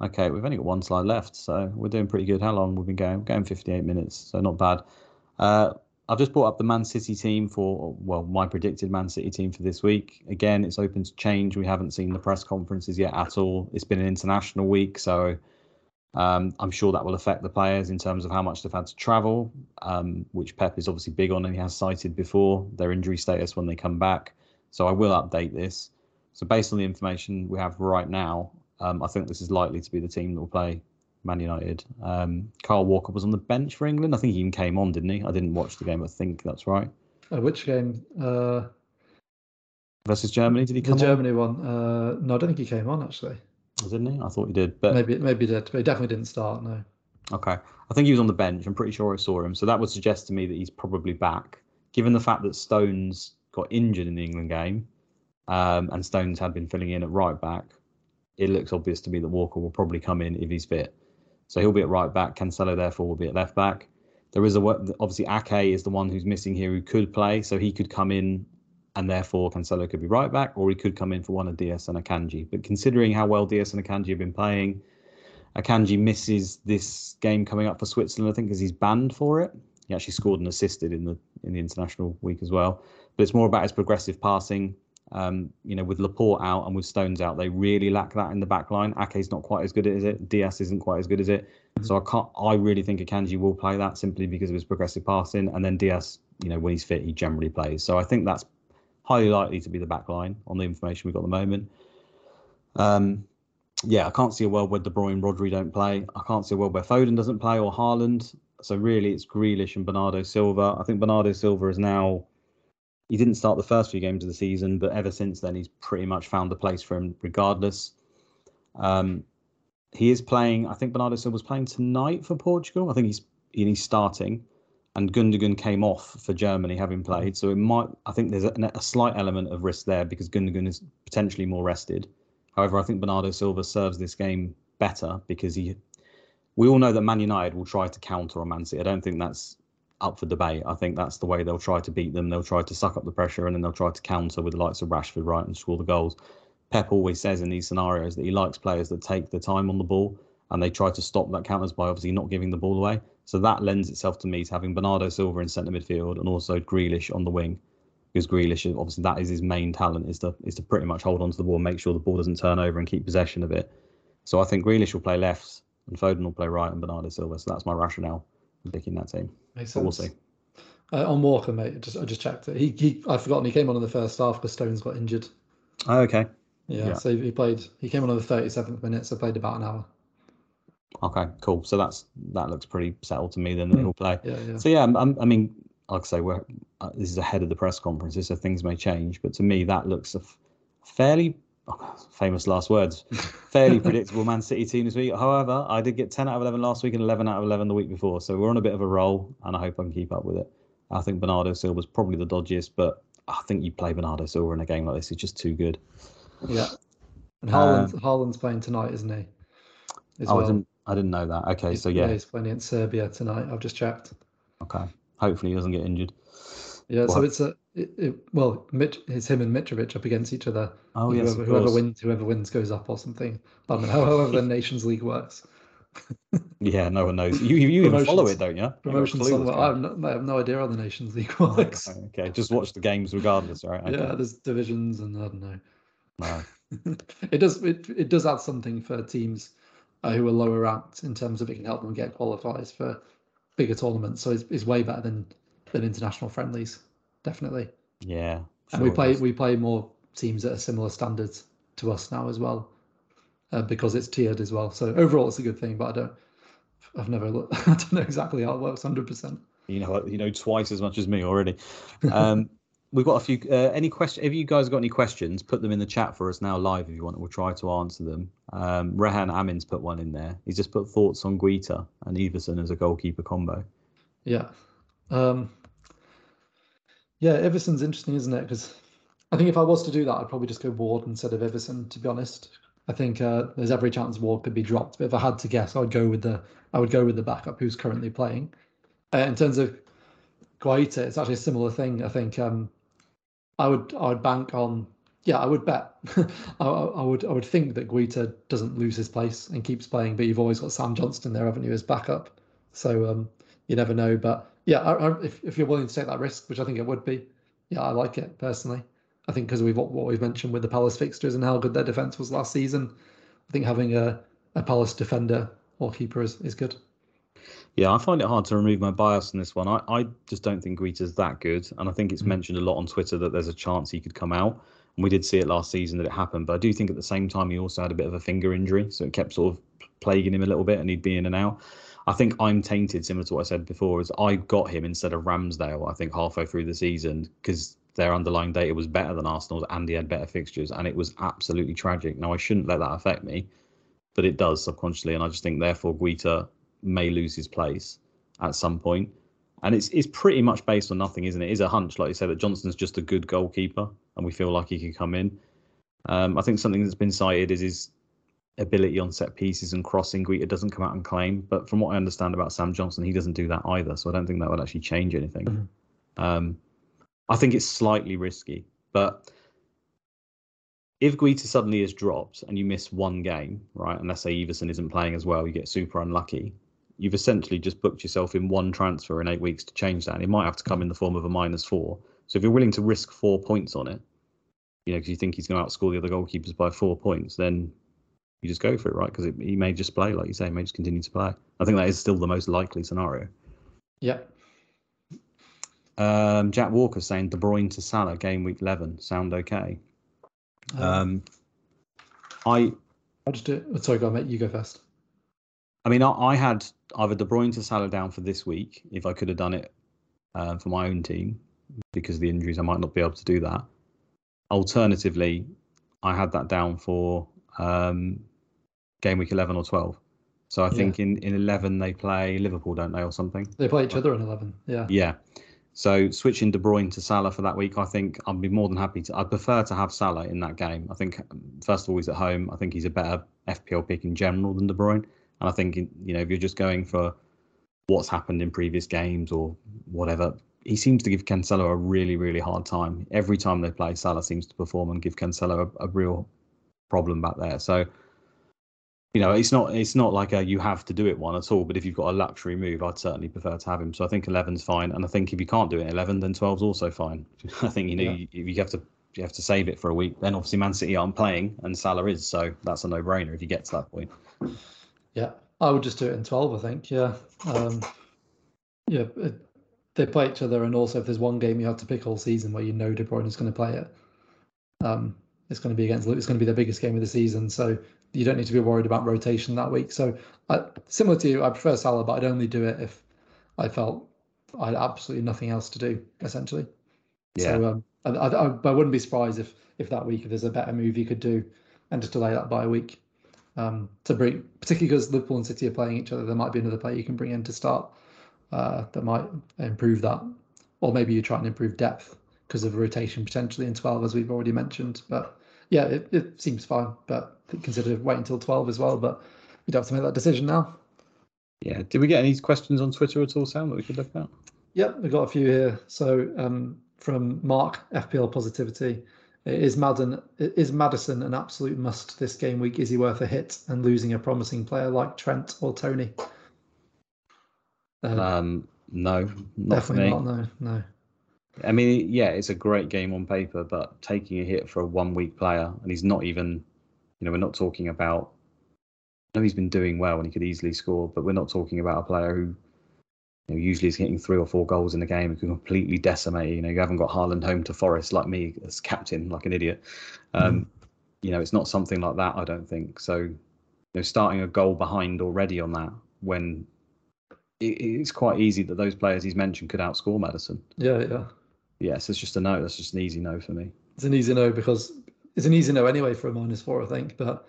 Okay, we've only got one slide left, so we're doing pretty good. How long we've been going? We're going 58 minutes, so not bad. Uh, I've just brought up the Man City team for, well, my predicted Man City team for this week. Again, it's open to change. We haven't seen the press conferences yet at all. It's been an international week, so um, I'm sure that will affect the players in terms of how much they've had to travel, um, which Pep is obviously big on and he has cited before their injury status when they come back. So I will update this. So based on the information we have right now, um, I think this is likely to be the team that will play Man United. Um, Kyle Walker was on the bench for England. I think he even came on, didn't he? I didn't watch the game. I think that's right. Uh, which game? Uh, Versus Germany? Did he come? The Germany one. Uh, no, I don't think he came on actually. Oh, didn't he? I thought he did, but maybe maybe he did, but he definitely didn't start. No. Okay, I think he was on the bench. I'm pretty sure I saw him, so that would suggest to me that he's probably back. Given the fact that Stones got injured in the England game, um, and Stones had been filling in at right back, it looks obvious to me that Walker will probably come in if he's fit. So he'll be at right back. Cancelo therefore will be at left back. There is a obviously Ake is the one who's missing here who could play, so he could come in, and therefore Cancelo could be right back, or he could come in for one of Dias and Akanji. But considering how well Dias and Akanji have been playing, Akanji misses this game coming up for Switzerland, I think, because he's banned for it. He actually scored and assisted in the in the international week as well. But it's more about his progressive passing. Um, you know, with Laporte out and with Stones out, they really lack that in the back line. Ake's not quite as good as it. Dias isn't quite as good as it. So I can't. I really think Akanji will play that simply because of his progressive passing, and then Dias, you know, when he's fit, he generally plays. So I think that's highly likely to be the back line on the information we've got at the moment. Um, yeah, I can't see a world where De Bruyne, and Rodri don't play. I can't see a world where Foden doesn't play or Haaland. So really, it's Grealish and Bernardo Silva. I think Bernardo Silva is now. He didn't start the first few games of the season, but ever since then, he's pretty much found a place for him, regardless. Um, he is playing. I think Bernardo Silva's playing tonight for Portugal. I think he's he's starting, and Gundogan came off for Germany, having played. So it might. I think there's a, a slight element of risk there because Gundogan is potentially more rested. However, I think Bernardo Silva serves this game better because he. We all know that Man United will try to counter on Man City. I don't think that's up for debate. I think that's the way they'll try to beat them. They'll try to suck up the pressure and then they'll try to counter with the likes of Rashford, right, and score the goals. Pep always says in these scenarios that he likes players that take the time on the ball and they try to stop that counters by obviously not giving the ball away. So that lends itself to me to having Bernardo Silva in centre midfield and also Grealish on the wing. Because Grealish, obviously, that is his main talent is to is to pretty much hold on to the ball, make sure the ball doesn't turn over, and keep possession of it. So I think Grealish will play left, and Foden will play right, and Bernardo Silva. So that's my rationale picking that team. Makes But we'll see. Uh, on Walker, mate, I just I just checked it. He he I've forgotten he came on in the first half because Stones got injured. Oh, okay. Yeah, Yeah. so he played. He came on in the thirty seventh minute, so played about an hour. Okay. Cool. So that's that looks pretty settled to me. Then that Mm. he'll play. Yeah, yeah. So yeah, I'm, I'm- I mean, like I say, we're uh, this is ahead of the press conferences, so things may change. But to me, that looks a f- fairly famous last words, *laughs* fairly predictable Man City team this week. However, I did get 10 out of 11 last week and 11 out of 11 the week before, so we're on a bit of a roll, and I hope I can keep up with it. I think Bernardo Silva's probably the dodgiest, but I think you play Bernardo Silva in a game like this; he's just too good. Yeah. And Haaland, Haaland's playing tonight, isn't he? As Um, Oh, I didn't, I didn't know that. Okay, He's- so yeah, he's playing in Serbia tonight. I've just checked. okay. Hopefully, he doesn't get injured. Yeah, so it's a it, it, well, Mitch, it's him and Mitrovic up against each other. Oh yes, whoever, whoever wins, whoever wins goes up or something. I don't know. However, the Nations League works. *laughs* Yeah, no one knows. You you, even follow it, don't you? Promotion somewhere. I have, no, I have no idea how the Nations League *laughs* works. Okay, just watch the games regardless, right? Okay. Yeah, there's divisions and I don't know. No. *laughs* it does it, it does add something for teams uh, who are lower ranked in terms of it can help them get qualifiers for bigger tournaments. So it's, it's way better than than international friendlies, definitely. Yeah. and we sure play we play more teams that are similar standards to us now as well, uh, because it's tiered as well. So overall, it's a good thing. But I don't. I've never looked. *laughs* I don't know exactly how it works. Hundred percent. You know, you know twice as much as me already. Um, *laughs* we've got a few. Uh, any question? If you guys got any questions, put them in the chat for us now live if you want. We'll try to answer them. Um, Rehan Amin's put one in there. He's just put thoughts on Guaita and Iversen as a goalkeeper combo. Yeah. Um, yeah, Iversen's interesting, isn't it? Because I think if I was to do that, I'd probably just go Ward instead of Everson. To be honest, I think uh, there's every chance Ward could be dropped. But if I had to guess, I'd go with the I would go with the backup who's currently playing. Uh, in terms of Guaita, it's actually a similar thing. I think um, I would I would bank on yeah I would bet *laughs* I, I would I would think that Guaita doesn't lose his place and keeps playing. But you've always got Sam Johnstone there, haven't you, as backup? So um, you never know. But yeah, I, I, if if you're willing to take that risk, which I think it would be, yeah, I like it personally. I think because we've what we've mentioned with the Palace fixtures and how good their defense was last season, I think having a, a Palace defender or keeper is, is good. Yeah, I find it hard to remove my bias on this one. I, I just don't think Guaita's that good. And I think it's Mm. mentioned a lot on Twitter that there's a chance he could come out. And we did see it last season that it happened. But I do think at the same time, he also had a bit of a finger injury. So it kept sort of plaguing him a little bit and he'd be in and out. I think I'm tainted, similar to what I said before, is I got him instead of Ramsdale, I think, halfway through the season because their underlying data was better than Arsenal's and he had better fixtures. And it was absolutely tragic. Now, I shouldn't let that affect me, but it does subconsciously. And I just think, therefore, Guaita may lose his place at some point. And it's it's pretty much based on nothing, isn't it? It is a hunch, like you said, that Johnstone's just a good goalkeeper, and we feel like he could come in. Um, I think something that's been cited is his ability on set pieces and crossing. Guaita doesn't come out and claim, but from what I understand about Sam Johnstone, he doesn't do that either. So I don't think that would actually change anything. Mhm. Um, I think it's slightly risky, but if Guaita suddenly is dropped and you miss one game, right, and let's say Iversen isn't playing as well, you get super unlucky. You've essentially just booked yourself in one transfer in eight weeks to change that, and it might have to come in the form of a minus four. So if you're willing to risk four points on it, you know, because you think he's going to outscore the other goalkeepers by four points, then you just go for it, right? Because he may just play, like you say, he may just continue to play. I think that is still the most likely scenario. Yeah. Um, Jack Walker saying De Bruyne to Salah game week eleven sound okay. Um, Um, I I'll just do it. Sorry, go on, mate. You go first. I mean, I, I had either De Bruyne to Salah down for this week if I could have done it um, for my own team because of the injuries. I might not be able to do that. Alternatively, I had that down for um, game week 11 or 12. So I Yeah. think in, in 11 they play Liverpool, don't they, or something? They play each other in 11. Yeah. Yeah. So switching De Bruyne to Salah for that week, I think I'd be more than happy to. I'd prefer to have Salah in that game. I think first of all he's at home. I think he's a better FPL pick in general than De Bruyne. And I think you know if you're just going for what's happened in previous games or whatever, he seems to give Cancelo a really really hard time. Every time they play, Salah seems to perform and give Cancelo a, a real problem back there. So you know, it's not it's not like a you have to do it one at all. But if you've got a luxury move, I'd certainly prefer to have him. So I think 11's fine, and I think if you can't do it 11, then 12's also fine. *laughs* I think you know Yeah. you, you have to you have to save it for a week. Then obviously Man City aren't playing, and Salah is, so that's a no-brainer if you get to that point. Yeah. I would just do it in 12, I think. Yeah. Um, yeah. It, they play each other. And also, if there's one game you have to pick all season where you know De Bruyne is going to play it, um, it's going to be against Liverpool. It's going to be their biggest game of the season. So you don't need to be worried about rotation that week. So I, similar to you, I prefer Salah, but I'd only do it if I felt I had absolutely nothing else to do, essentially. Yeah, So um, I, I, I wouldn't be surprised if if that week if there's a better move you could do and just delay that by a week. Um, to bring, particularly because Liverpool and City are playing each other, there might be another player you can bring in to start uh, that might improve that, or maybe you try and improve depth because of rotation potentially in 12, as we've already mentioned. But yeah, it, it seems fine, but consider waiting until 12 as well. But we don't have to make that decision now. yeah. Did we get any questions on Twitter at all, Sam, that we could look at? Yep, we've got a few here. So um, from Mark, FPL Positivity, is Madden is Maddison an absolute must this game week? Is he worth a hit and losing a promising player like Trent or Toney? Uh, Um, no, not definitely not. No, no. I mean, yeah, it's a great game on paper, but taking a hit for a one week player, and he's not even, you know, we're not talking about. I know he's been doing well and he could easily score, but we're not talking about a player who, you know, usually is hitting three or four goals in a game and can completely decimate. You know, you haven't got Haaland home to Forest like me as captain, like an idiot. Um, You know, it's not something like that. I don't think so. You know, starting a goal behind already on that when it's quite easy that those players he's mentioned could outscore Maddison. Yeah, yeah. Yes, it's just a no. That's just an easy no for me. It's an easy no because it's an easy no anyway for a minus four, I think. But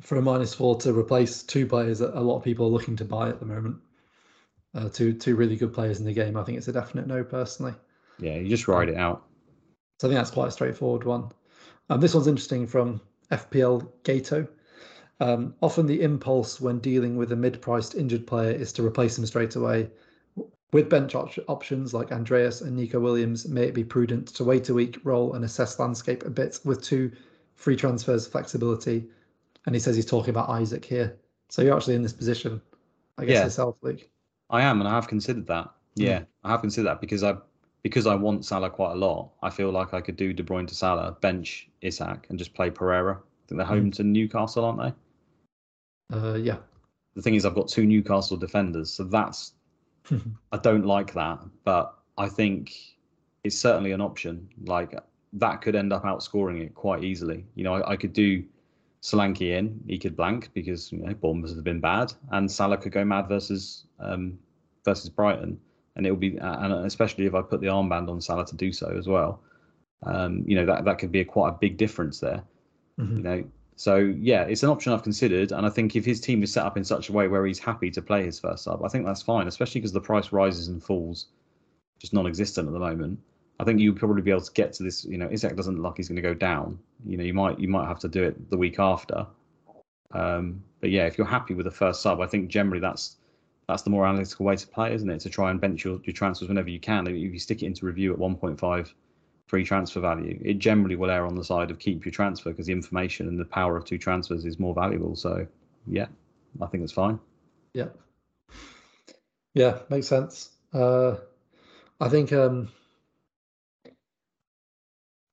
for a minus four to replace two players that a lot of people are looking to buy at the moment, uh, two two really good players in the game, I think it's a definite no personally. Yeah, you just ride it out. So I think that's quite a straightforward one. Um, this one's interesting from FPL Gato. Um, often the impulse when dealing with a mid-priced injured player is to replace him straight away. With bench op- options like Andreas and Neco Williams, may it be prudent to wait a week, roll and assess landscape a bit with two free transfers flexibility? And he says he's talking about Isak here. So you're actually in this position, I guess, Yeah. yourself, Luke. I am, and I have considered that. Yeah, I have considered that because I because I want Salah quite a lot. I feel like I could do De Bruyne to Salah, bench Isak, and just play Pereira. I think they're home to Newcastle, aren't they? Uh, yeah. The thing is, I've got two Newcastle defenders, so that's *laughs* I don't like that, but I think it's certainly an option. Like that could end up outscoring it quite easily. You know, I, I could do Solanke in, he could blank because you know Bournemouth have been bad, and Salah could go mad versus um, versus Brighton, and it will be, and especially if I put the armband on Salah to do so as well. Um, you know that that could be a quite a big difference there. Mhm. You know, so yeah, it's an option I've considered, and I think if his team is set up in such a way where he's happy to play his first sub, I think that's fine, especially because the price rises and falls, just non-existent at the moment. I think you'd probably be able to get to this. You know, Isak doesn't look like he's going to go down. You know, you might you might have to do it the week after. Um, but yeah, if you're happy with the first sub, I think generally that's that's the more analytical way to play, isn't it? To try and bench your, your transfers whenever you can. If you stick it into review at 1.5 free transfer value, it generally will err on the side of keep your transfer because the information and the power of two transfers is more valuable. So yeah, I think it's fine. Yeah. Yeah, makes sense. Uh, I think um,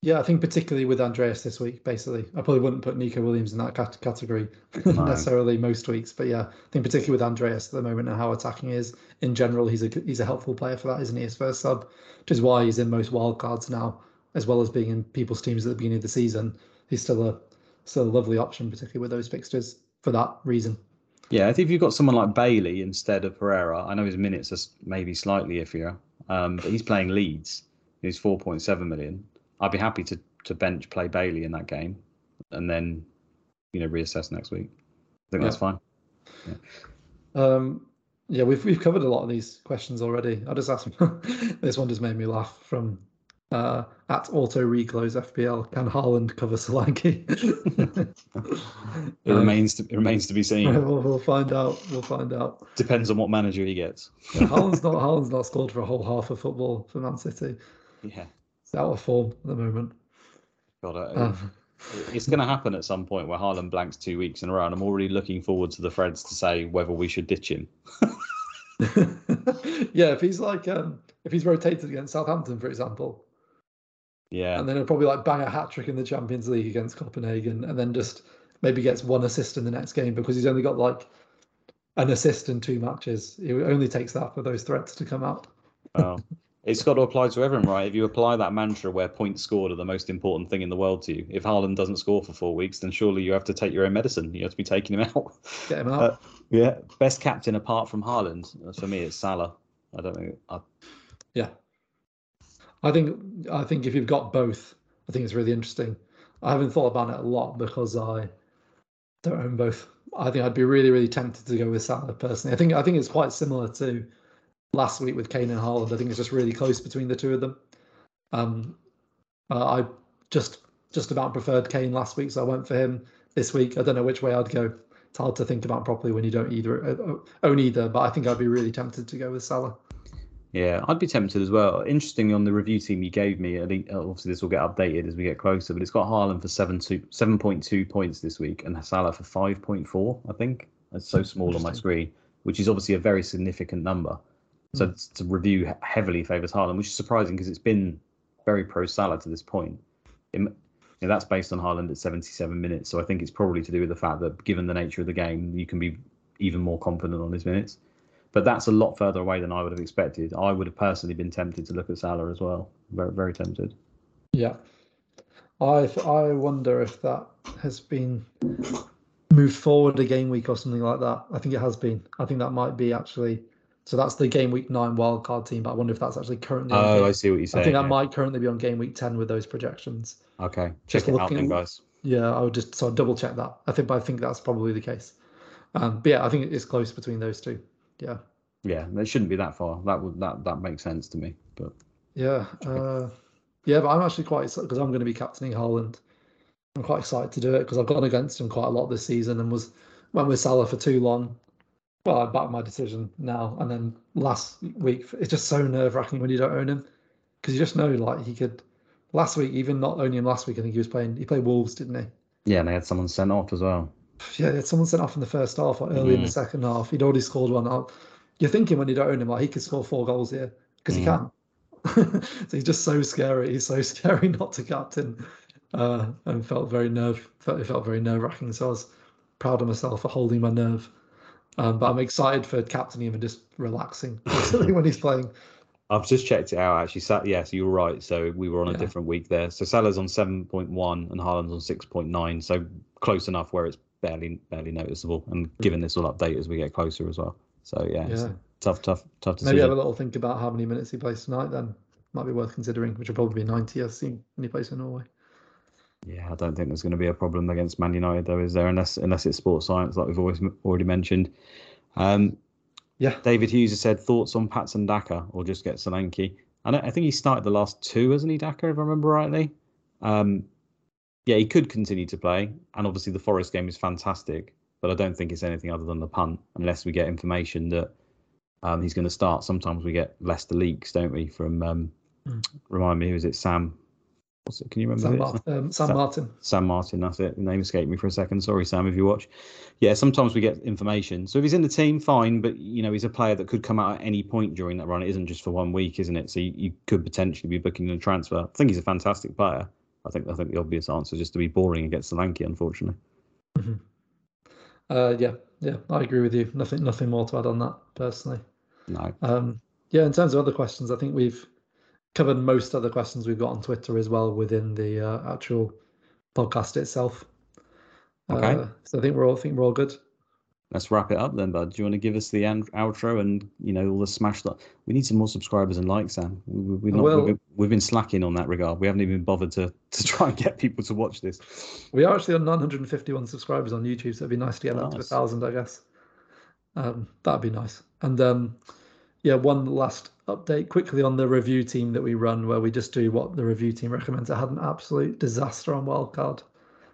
Yeah, I think particularly with Andreas this week, basically, I probably wouldn't put Neco Williams in that category *laughs* necessarily most weeks, but yeah, I think particularly with Andreas at the moment and how attacking is in general, he's a he's a helpful player for that, isn't he? His first sub, which is why he's in most wildcards now, as well as being in people's teams at the beginning of the season. He's still a still a lovely option, particularly with those fixtures for that reason. Yeah, I think if you've got someone like Bailey instead of Pereira, I know his minutes are maybe slightly iffier, um, but he's playing Leeds. He's 4.7 million. I'd be happy to to bench play Bailey in that game, and then you know reassess next week. I think yeah. that's fine. Yeah. Um, yeah, we've we've covered a lot of these questions already. I just asked *laughs* this one just made me laugh from uh, at Auto Reclose FPL. Can Haaland cover Solanke? *laughs* it um, remains to it remains to be seen. *laughs* We'll, we'll, find out. We'll find out. Depends on what manager he gets. yeah, Haaland's not Haaland's not scored for a whole half of football for Man City. Yeah, out of form at the moment. God, uh, it's going to happen at some point where Haaland blanks two weeks in a row, and I'm already looking forward to the threads to say whether we should ditch him. *laughs* yeah, if he's like um, if he's rotated against Southampton, for example. Yeah. And then he'll probably like bang a hat trick in the Champions League against Copenhagen, and then just maybe gets one assist in the next game because he's only got like an assist in two matches. It only takes that for those threats to come out. Oh. *laughs* It's got to apply to everyone, right? If you apply that mantra where points scored are the most important thing in the world to you, if Haaland doesn't score for four weeks, then surely you have to take your own medicine. You have to be taking him *laughs* out. Get him out. Uh, yeah, best captain apart from Haaland for me it's Salah. I don't know. I... Yeah, I think I think if you've got both, I think it's really interesting. I haven't thought about it a lot because I don't own both. I think I'd be really really tempted to go with Salah personally. I think I think it's quite similar to last week with Kane and Haaland. I think it's just really close between the two of them. Um, uh, I just just about preferred Kane last week, so I went for him this week. I don't know which way I'd go. It's hard to think about properly when you don't either uh, own either, but I think I'd be really tempted to go with Salah. Yeah, I'd be tempted as well. Interestingly, on the review team you gave me, I think obviously this will get updated as we get closer, but it's got Haaland for seven two, 7.2 points this week and Salah for 5.4, I think. It's so small on my screen, which is obviously a very significant number. So mm. to review heavily favours Haaland, which is surprising because it's been very pro Salah to this point. It, you know, that's based on Haaland at 77 minutes. So I think it's probably to do with the fact that given the nature of the game, you can be even more confident on his minutes. But that's a lot further away than I would have expected. I would have personally been tempted to look at Salah as well. Very, very tempted. Yeah. I I wonder if that has been moved forward a game week or something like that. I think it has been. I think that might be actually so that's the game week nine wildcard team, but I wonder if that's actually currently. Oh, I see what you're saying. I think that yeah. might currently be on game week ten with those projections. Okay, check just it out, then, guys. Yeah, I would just so I'll double check that. I think, but I think that's probably the case. Um, but yeah, I think it's close between those two. Yeah. Yeah, it shouldn't be that far. That would that that makes sense to me. But yeah, uh, yeah, but I'm actually quite because I'm going to be captaining Haaland. I'm quite excited to do it because I've gone against him quite a lot this season and was went with Salah for too long well, I back my decision now. And then last week, it's just so nerve wracking when you don't own him because you just know like he could. Last week, even not owning him last week, I think he was playing. He played Wolves, didn't he? Yeah, and they had someone sent off as well. Yeah, they had someone sent off in the first half, or early mm. in the second half. He'd already scored one. You're thinking when you don't own him, like he could score four goals here because mm. he can. *laughs* so he's just so scary. He's so *laughs* scary not to captain, uh, and felt very nerve. Felt, it felt very nerve wracking. So I was proud of myself for holding my nerve. Um, but I'm excited for captaining him and just relaxing *laughs* when he's playing. I've just checked it out actually. Sa- yeah, so you're right. So we were on a yeah. different week there. So Salah's on 7.1 and Haaland's on 6.9. So close enough where it's barely barely noticeable. And given this will update as we get closer as well. So yeah, yeah. tough, tough, tough to see. Maybe have a little think about how many minutes he plays tonight. Then might be worth considering, which will probably be 90. I've seen when he plays for Norway. Yeah, I don't think there's going to be a problem against Man United, though, is there? Unless unless it's sports science, like we've always already mentioned. Um, yeah. David Hughes has said thoughts on Patson Daka, or just get Solanke. And I think he started the last two, hasn't he, Daka, if I remember rightly? Um, yeah, he could continue to play, and obviously the Forest game is fantastic, but I don't think it's anything other than the punt, unless we get information that um, he's going to start. Sometimes we get Leicester leaks, don't we? From um, mm. remind me, who is it? Sam What's it? Can you remember? Sam, um, Sam, Sam, Martin. Sam Martin, that's it. The name escaped me for a second. Sorry, Sam, if you watch. Yeah, sometimes we get information. So if he's in the team, fine. But you know, he's a player that could come out at any point during that run. It isn't just for one week, isn't it? So you, you could potentially be booking a transfer. I think he's a fantastic player. I think I think the obvious answer is just to be boring against Solanke, unfortunately. Mm-hmm. Uh, yeah, yeah, I agree with you. Nothing, nothing more to add on that personally. No. Um, yeah, in terms of other questions, I think we've covered most other questions we've got on Twitter as well within the uh, actual podcast itself. Okay. Uh, so I think we're all I think we're all good. Let's wrap it up then, bud. Do you want to give us the outro and you know all the smash that we need some more subscribers and likes, Sam. We, we, not, Well- we've, we've been slacking on that regard. We haven't even bothered to to try and get people to watch this. We are actually on 951 subscribers on YouTube, so it'd be nice to get that to a thousand, I guess. Um, that'd be nice. And um, yeah, one last update quickly on the review team that we run, where we just do what the review team recommends. I had an absolute disaster on wildcard,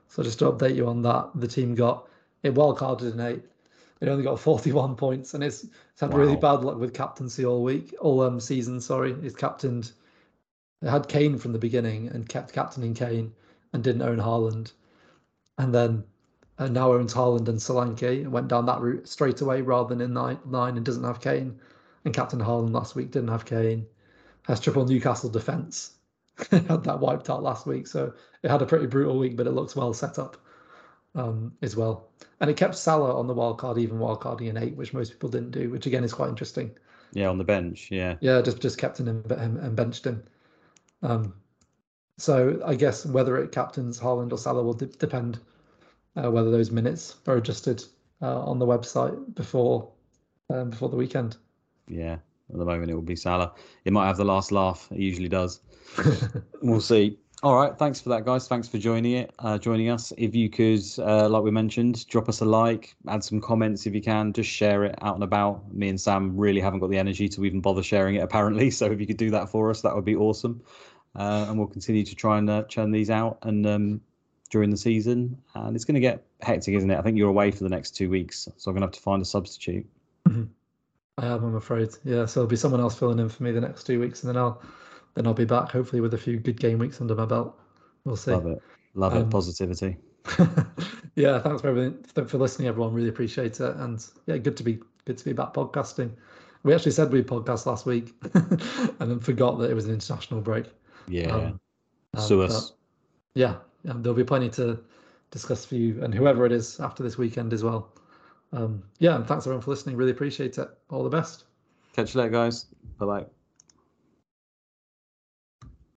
so just to update you on that, the team got it wildcarded in eight. It only got 41 points, and it's, it's had really bad luck with captaincy all week, all um season. Sorry, it's captained. It had Kane from the beginning and kept captaining Kane and didn't own Haaland, and then and now owns Haaland and Solanke. and Went down that route straight away rather than in nine, nine and doesn't have Kane. And Captain Haaland last week didn't have Kane. Has triple Newcastle defence. *laughs* had that wiped out last week, so it had a pretty brutal week, but it looks well set up um, as well. And it kept Salah on the wild card, even wild carding in eight, which most people didn't do, which again is quite interesting. Yeah, on the bench. Yeah. Yeah, just just captained him and and benched him. Um, so I guess whether it captains Haaland or Salah will de- depend uh, whether those minutes are adjusted uh, on the website before um, before the weekend. Yeah. At the moment, it will be Salah. It might have the last laugh. It usually does. *laughs* We'll see. All right. Thanks for that, guys. Thanks for joining it, uh, joining us. If you could, uh, like we mentioned, drop us a like, add some comments if you can. Just share it out and about. Me and Sam really haven't got the energy to even bother sharing it, apparently. *laughs* So if you could do that for us, that would be awesome. Uh, and we'll continue to try and uh, churn these out and um, during the season. And it's going to get hectic, isn't it? I think you're away for the next two weeks, so I'm going to have to find a substitute. I am, I'm afraid. Yeah, so there'll be someone else filling in for me the next two weeks, and then I'll then I'll be back hopefully with a few good game weeks under my belt. We'll see. Love it. Love Um, it. Positivity. *laughs* yeah, thanks for everything for listening, everyone. Really appreciate it, and yeah, good to be good to be back podcasting. We actually said we'd podcast last week, *laughs* and then forgot that it was an international break. Yeah. um, Um, Sue but us. Yeah, yeah, there'll be plenty to discuss for you and whoever it is after this weekend as well. Um, yeah, and thanks everyone for listening. Really appreciate it. All the best. Catch you later, guys. Bye bye.